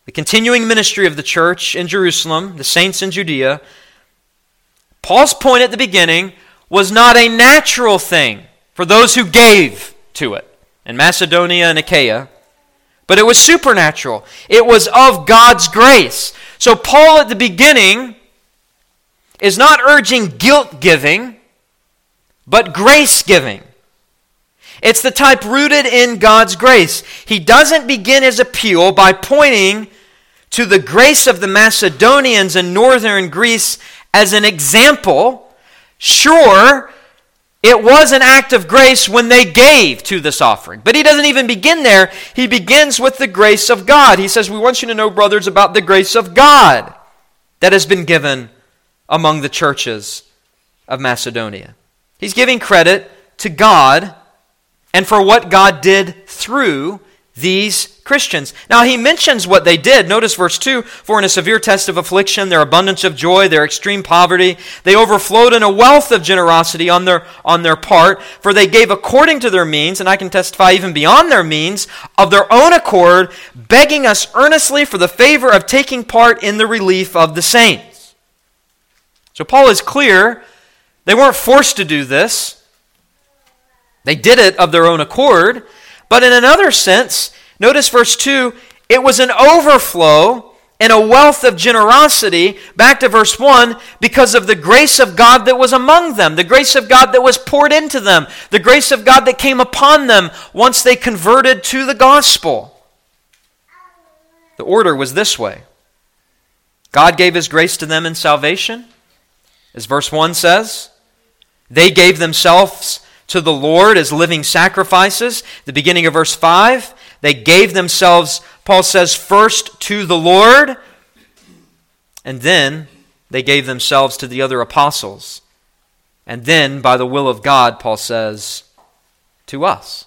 the continuing ministry of the church in Jerusalem, the saints in Judea, Paul's point at the beginning was not a natural thing for those who gave to it in Macedonia and Achaia, but it was supernatural. It was of God's grace. So, Paul at the beginning is not urging guilt giving, but grace giving. It's the type rooted in God's grace. He doesn't begin his appeal by pointing to the grace of the Macedonians in northern Greece as an example. Sure, it was an act of grace when they gave to this offering. But he doesn't even begin there. He begins with the grace of God. He says, We want you to know, brothers, about the grace of God that has been given among the churches of Macedonia. He's giving credit to God and for what God did through these Christians. Now, he mentions what they did. Notice verse 2 For in a severe test of affliction, their abundance of joy, their extreme poverty, they overflowed in a wealth of generosity on their, on their part, for they gave according to their means, and I can testify even beyond their means, of their own accord, begging us earnestly for the favor of taking part in the relief of the saints. So, Paul is clear. They weren't forced to do this. They did it of their own accord. But in another sense, notice verse 2 it was an overflow and a wealth of generosity, back to verse 1, because of the grace of God that was among them, the grace of God that was poured into them, the grace of God that came upon them once they converted to the gospel. The order was this way God gave His grace to them in salvation, as verse 1 says. They gave themselves to the Lord as living sacrifices. The beginning of verse 5, they gave themselves, Paul says, first to the Lord, and then they gave themselves to the other apostles. And then, by the will of God, Paul says, to us.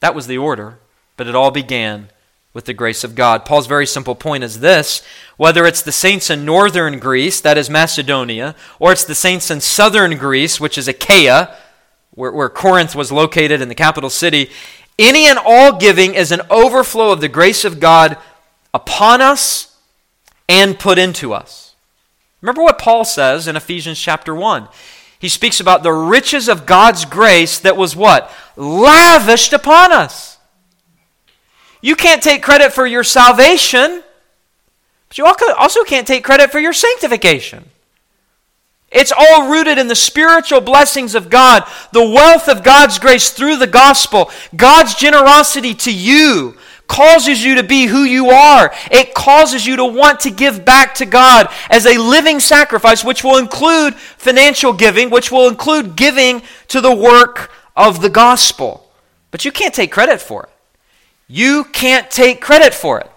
That was the order, but it all began with the grace of God. Paul's very simple point is this whether it's the saints in northern Greece, that is Macedonia, or it's the saints in southern Greece, which is Achaia, where, where Corinth was located in the capital city, any and all giving is an overflow of the grace of God upon us and put into us. Remember what Paul says in Ephesians chapter 1. He speaks about the riches of God's grace that was what? Lavished upon us. You can't take credit for your salvation, but you also can't take credit for your sanctification. It's all rooted in the spiritual blessings of God, the wealth of God's grace through the gospel. God's generosity to you causes you to be who you are. It causes you to want to give back to God as a living sacrifice, which will include financial giving, which will include giving to the work of the gospel. But you can't take credit for it. You can't take credit for it.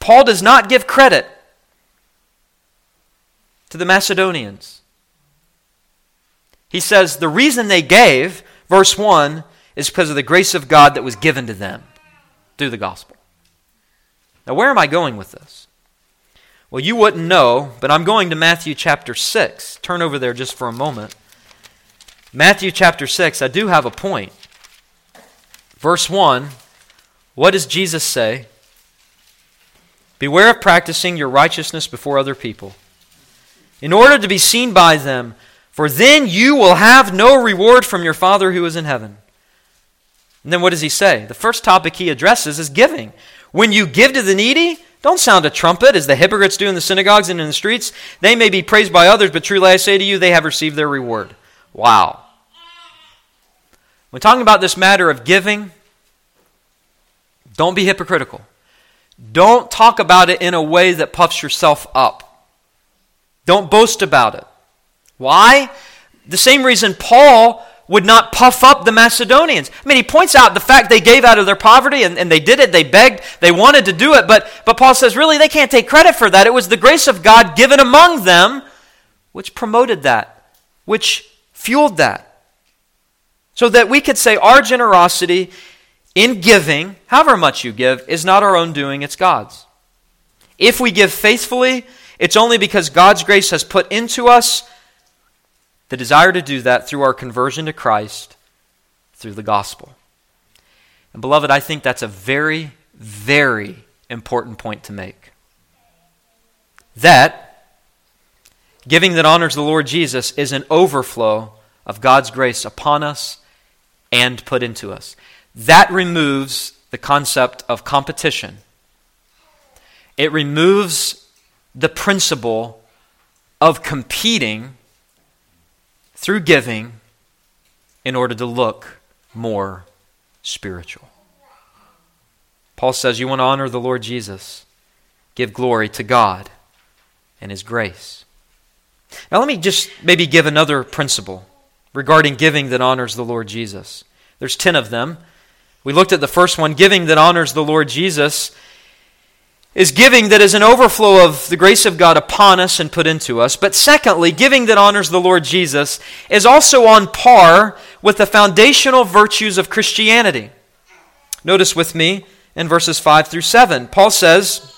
Paul does not give credit to the Macedonians. He says the reason they gave, verse 1, is because of the grace of God that was given to them through the gospel. Now, where am I going with this? Well, you wouldn't know, but I'm going to Matthew chapter 6. Turn over there just for a moment. Matthew chapter 6, I do have a point. Verse 1, what does Jesus say? Beware of practicing your righteousness before other people, in order to be seen by them, for then you will have no reward from your Father who is in heaven. And then what does he say? The first topic he addresses is giving. When you give to the needy, don't sound a trumpet as the hypocrites do in the synagogues and in the streets. They may be praised by others, but truly I say to you, they have received their reward. Wow. When talking about this matter of giving, don't be hypocritical. Don't talk about it in a way that puffs yourself up. Don't boast about it. Why? The same reason Paul would not puff up the Macedonians. I mean, he points out the fact they gave out of their poverty and, and they did it, they begged, they wanted to do it, but, but Paul says, really, they can't take credit for that. It was the grace of God given among them which promoted that, which fueled that. So that we could say our generosity in giving, however much you give, is not our own doing, it's God's. If we give faithfully, it's only because God's grace has put into us the desire to do that through our conversion to Christ through the gospel. And beloved, I think that's a very, very important point to make. That giving that honors the Lord Jesus is an overflow of God's grace upon us and put into us. That removes the concept of competition. It removes the principle of competing through giving in order to look more spiritual. Paul says, You want to honor the Lord Jesus, give glory to God and His grace. Now, let me just maybe give another principle regarding giving that honors the Lord Jesus. There's 10 of them. We looked at the first one giving that honors the Lord Jesus is giving that is an overflow of the grace of God upon us and put into us. But secondly, giving that honors the Lord Jesus is also on par with the foundational virtues of Christianity. Notice with me in verses 5 through 7. Paul says,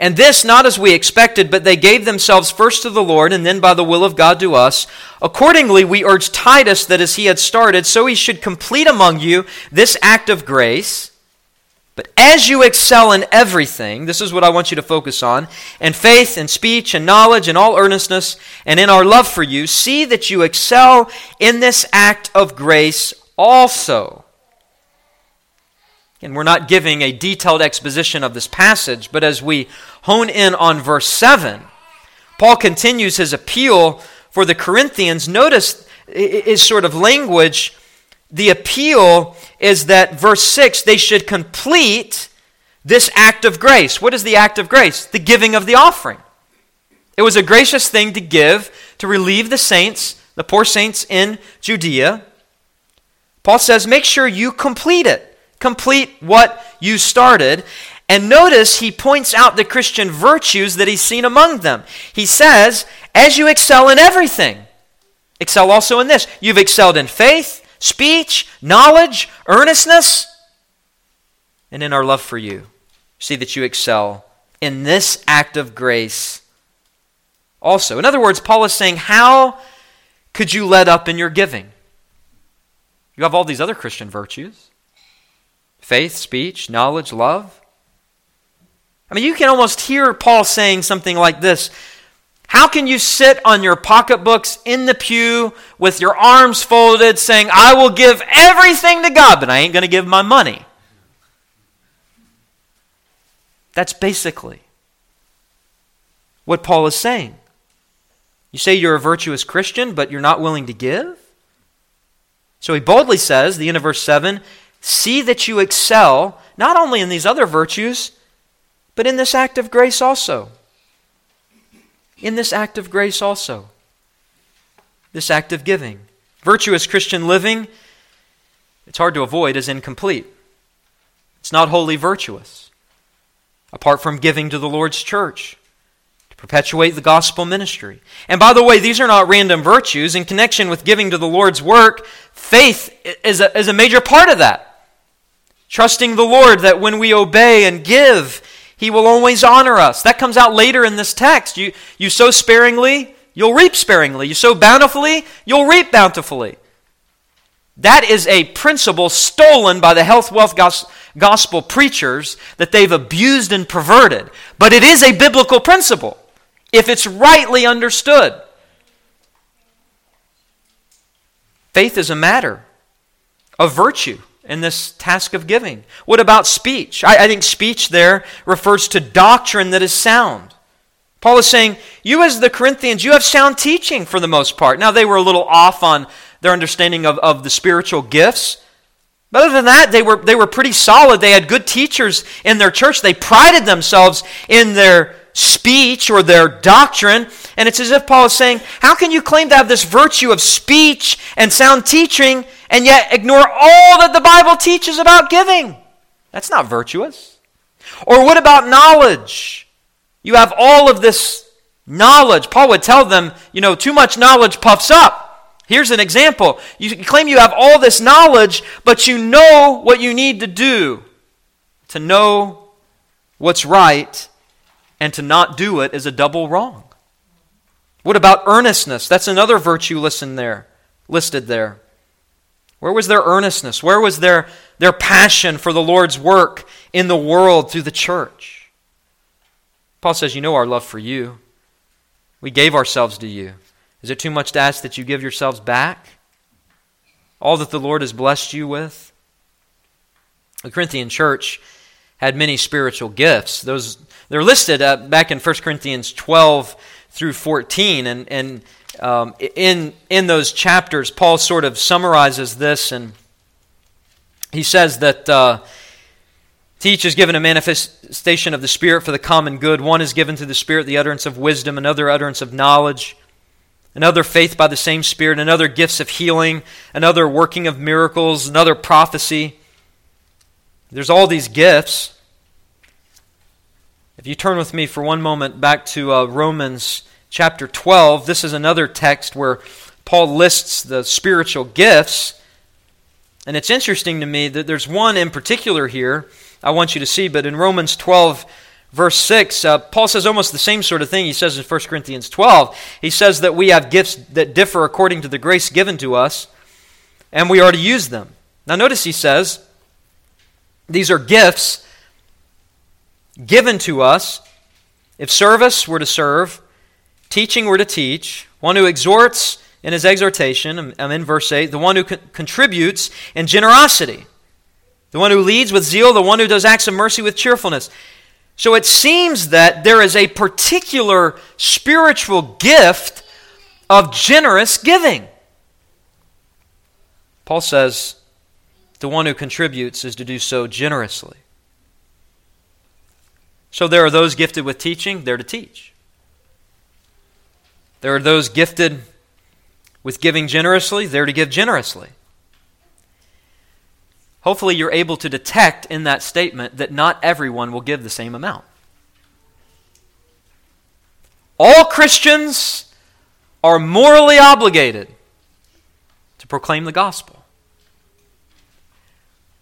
and this not as we expected, but they gave themselves first to the Lord, and then by the will of God to us. Accordingly, we urge Titus that as he had started, so he should complete among you this act of grace. But as you excel in everything, this is what I want you to focus on, in faith and speech and knowledge and all earnestness, and in our love for you, see that you excel in this act of grace also. And we're not giving a detailed exposition of this passage, but as we hone in on verse 7, Paul continues his appeal for the Corinthians. Notice his sort of language. The appeal is that verse 6 they should complete this act of grace. What is the act of grace? The giving of the offering. It was a gracious thing to give to relieve the saints, the poor saints in Judea. Paul says, make sure you complete it. Complete what you started. And notice he points out the Christian virtues that he's seen among them. He says, as you excel in everything, excel also in this. You've excelled in faith, speech, knowledge, earnestness, and in our love for you. See that you excel in this act of grace also. In other words, Paul is saying, How could you let up in your giving? You have all these other Christian virtues faith, speech, knowledge, love. I mean, you can almost hear Paul saying something like this How can you sit on your pocketbooks in the pew with your arms folded saying, I will give everything to God, but I ain't going to give my money? That's basically what Paul is saying. You say you're a virtuous Christian, but you're not willing to give? So he boldly says, the end of verse 7 See that you excel not only in these other virtues, but in this act of grace also. In this act of grace also. This act of giving. Virtuous Christian living, it's hard to avoid, is incomplete. It's not wholly virtuous. Apart from giving to the Lord's church, to perpetuate the gospel ministry. And by the way, these are not random virtues. In connection with giving to the Lord's work, faith is a, is a major part of that. Trusting the Lord that when we obey and give, He will always honor us. That comes out later in this text. You, you sow sparingly, you'll reap sparingly. You sow bountifully, you'll reap bountifully. That is a principle stolen by the health wealth gospel preachers that they've abused and perverted. But it is a biblical principle if it's rightly understood. Faith is a matter of virtue in this task of giving. What about speech? I, I, think speech there refers to doctrine that is sound. Paul is saying, You, as the Corinthians, you have sound teaching for the most part. Now, they were a little off on their understanding of, of the spiritual gifts. But other than that, they were, they were pretty solid. They had good teachers in their church. They prided themselves in their speech or their doctrine. And it's as if Paul is saying, How can you claim to have this virtue of speech and sound teaching and yet ignore all that the Bible teaches about giving? That's not virtuous. Or what about knowledge? You have all of this knowledge. Paul would tell them, you know, too much knowledge puffs up. Here's an example. You claim you have all this knowledge, but you know what you need to do to know what's right and to not do it is a double wrong. What about earnestness? That's another virtue listed there. Listed there. Where was their earnestness? Where was their, their passion for the Lord's work in the world through the church? Paul says, You know our love for you. We gave ourselves to you. Is it too much to ask that you give yourselves back? All that the Lord has blessed you with? The Corinthian church had many spiritual gifts. Those they're listed uh, back in 1 Corinthians 12 through 14, and, and um, in, in those chapters, Paul sort of summarizes this, and he says that uh, each is given a manifestation of the Spirit for the common good. One is given to the Spirit the utterance of wisdom, another utterance of knowledge, another faith by the same Spirit, another gifts of healing, another working of miracles, another prophecy. There's all these gifts. If you turn with me for one moment back to uh, Romans chapter 12, this is another text where Paul lists the spiritual gifts. And it's interesting to me that there's one in particular here I want you to see, but in Romans 12, verse 6, uh, Paul says almost the same sort of thing he says in 1 Corinthians 12. He says that we have gifts that differ according to the grace given to us, and we are to use them. Now, notice he says these are gifts given to us. If service were to serve, teaching were to teach, one who exhorts in his exhortation, I'm in verse 8, the one who con- contributes in generosity, the one who leads with zeal, the one who does acts of mercy with cheerfulness. So it seems that there is a particular spiritual gift of generous giving. Paul says the one who contributes is to do so generously. So there are those gifted with teaching, they're to teach. There are those gifted with giving generously, they're to give generously. Hopefully, you're able to detect in that statement that not everyone will give the same amount. All Christians are morally obligated to proclaim the gospel.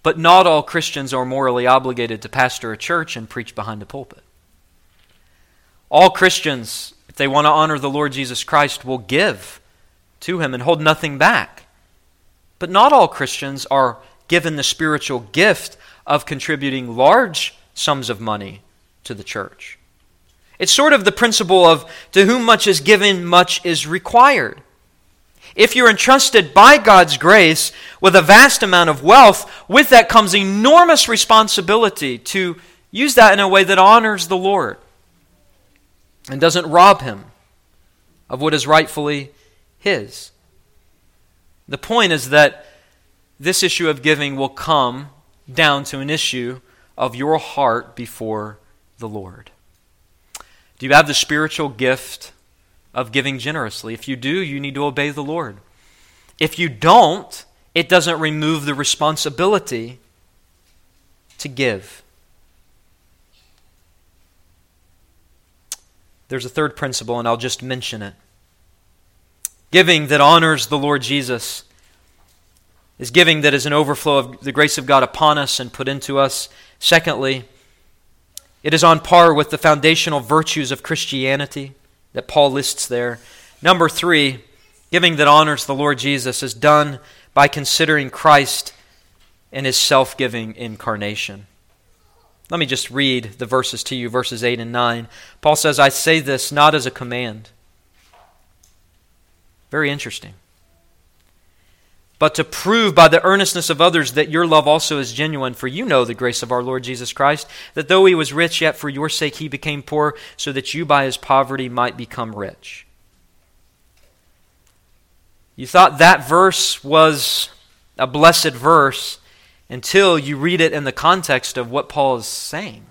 But not all Christians are morally obligated to pastor a church and preach behind a pulpit. All Christians, if they want to honor the Lord Jesus Christ, will give to him and hold nothing back. But not all Christians are given the spiritual gift of contributing large sums of money to the church. It's sort of the principle of to whom much is given, much is required. If you're entrusted by God's grace with a vast amount of wealth, with that comes enormous responsibility to use that in a way that honors the Lord and doesn't rob him of what is rightfully his. The point is that this issue of giving will come down to an issue of your heart before the Lord. Do you have the spiritual gift of giving generously. If you do, you need to obey the Lord. If you don't, it doesn't remove the responsibility to give. There's a third principle, and I'll just mention it. Giving that honors the Lord Jesus is giving that is an overflow of the grace of God upon us and put into us. Secondly, It is on par with the foundational virtues of Christianity that Paul lists there. Number three, giving that honors the Lord Jesus is done by considering Christ in his self giving incarnation. Let me just read the verses to you, verses 8 and 9. Paul says, I say this not as a command. Very interesting. But to prove by the earnestness of others that your love also is genuine, for you know the grace of our Lord Jesus Christ, that though he was rich, yet for your sake he became poor, so that you by his poverty might become rich. You thought that verse was a blessed verse until you read it in the context of what Paul is saying.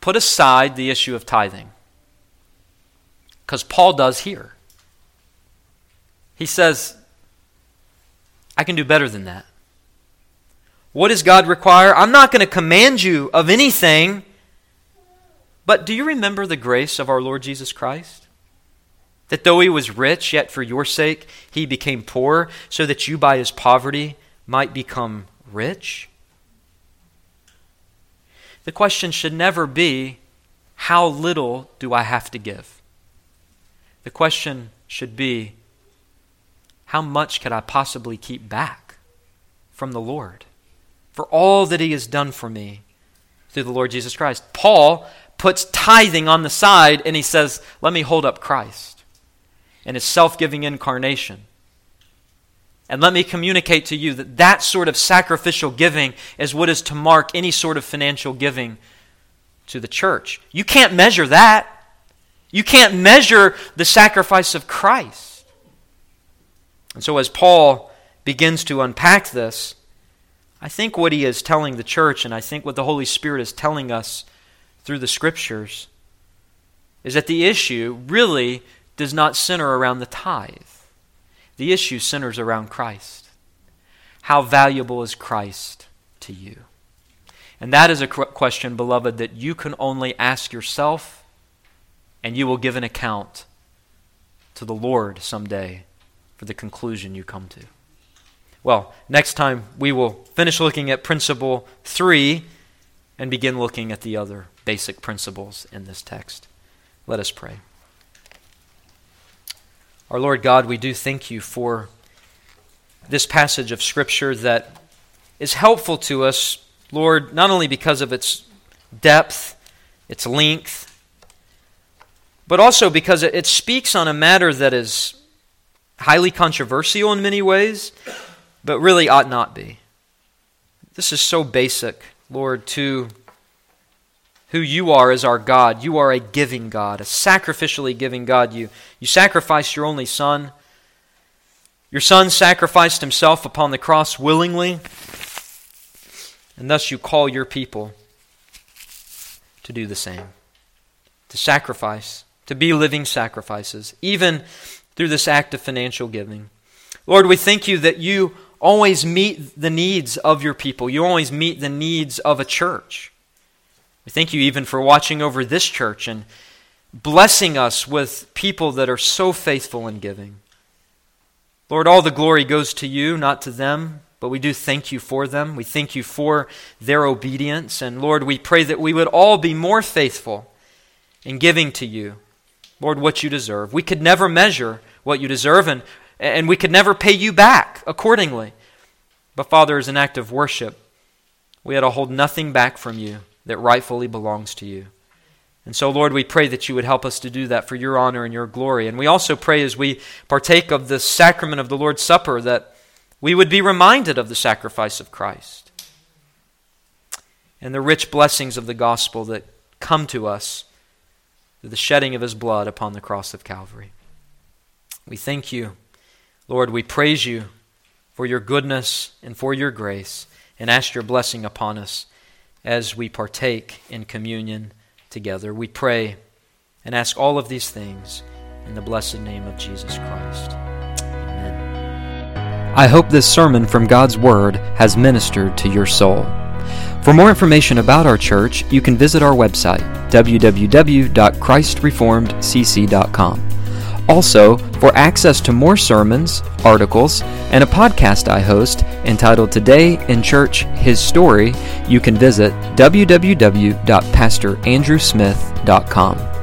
Put aside the issue of tithing, because Paul does here. He says, I can do better than that. What does God require? I'm not going to command you of anything, but do you remember the grace of our Lord Jesus Christ? That though he was rich, yet for your sake he became poor, so that you by his poverty might become rich? The question should never be, how little do I have to give? The question should be, how much could I possibly keep back from the Lord for all that he has done for me through the Lord Jesus Christ? Paul puts tithing on the side and he says, let me hold up Christ and his self giving incarnation. And let me communicate to you that that sort of sacrificial giving is what is to mark any sort of financial giving to the church. You can't measure that. You can't measure the sacrifice of Christ. And so, as Paul begins to unpack this, I think what he is telling the church, and I think what the Holy Spirit is telling us through the scriptures, is that the issue really does not center around the tithe. The issue centers around Christ. How valuable is Christ to you? And that is a question, beloved, that you can only ask yourself, and you will give an account to the Lord someday for the conclusion you come to. Well, next time we will finish looking at principle three and begin looking at the other basic principles in this text. Let us pray. Our Lord God, we do thank you for this passage of Scripture that is helpful to us, Lord, not only because of its depth, its length, but also because it speaks on a matter that is highly controversial in many ways, but really ought not be. This is so basic, Lord, to who you are as our God. You are a giving God, a sacrificially giving God. You, you sacrificed your only Son. Your Son sacrificed himself upon the cross willingly, and thus you call your people to do the same, to sacrifice, to be living sacrifices, even through this act of financial giving. Lord, we thank you that you always meet the needs of your people. You always meet the needs of a church. We thank you even for watching over this church and blessing us with people that are so faithful in giving. Lord, all the glory goes to you, not to them, but we do thank you for them. We thank you for their obedience. And Lord, we pray that we would all be more faithful in giving to you, Lord, what you deserve. We could never measure what you deserve, and, and we could never pay you back accordingly. But Father, as an act of worship, we had to hold nothing back from you that rightfully belongs to you. And so, Lord, we pray that you would help us to do that for your honor and your glory. And we also pray as we partake of the sacrament of the Lord's Supper that we would be reminded of the sacrifice of Christ and the rich blessings of the gospel that come to us through the shedding of his blood upon the cross of Calvary. We thank you, Lord. We praise you for your goodness and for your grace and ask your blessing upon us as we partake in communion together. We pray and ask all of these things in the blessed name of Jesus Christ. Amen. I hope this sermon from God's Word has ministered to your soul. For more information about our church, you can visit our website, www.christreformedcc.com. Also, for access to more sermons, articles, and a podcast I host entitled Today in Church His Story, you can visit www.pastorandrewsmith.com.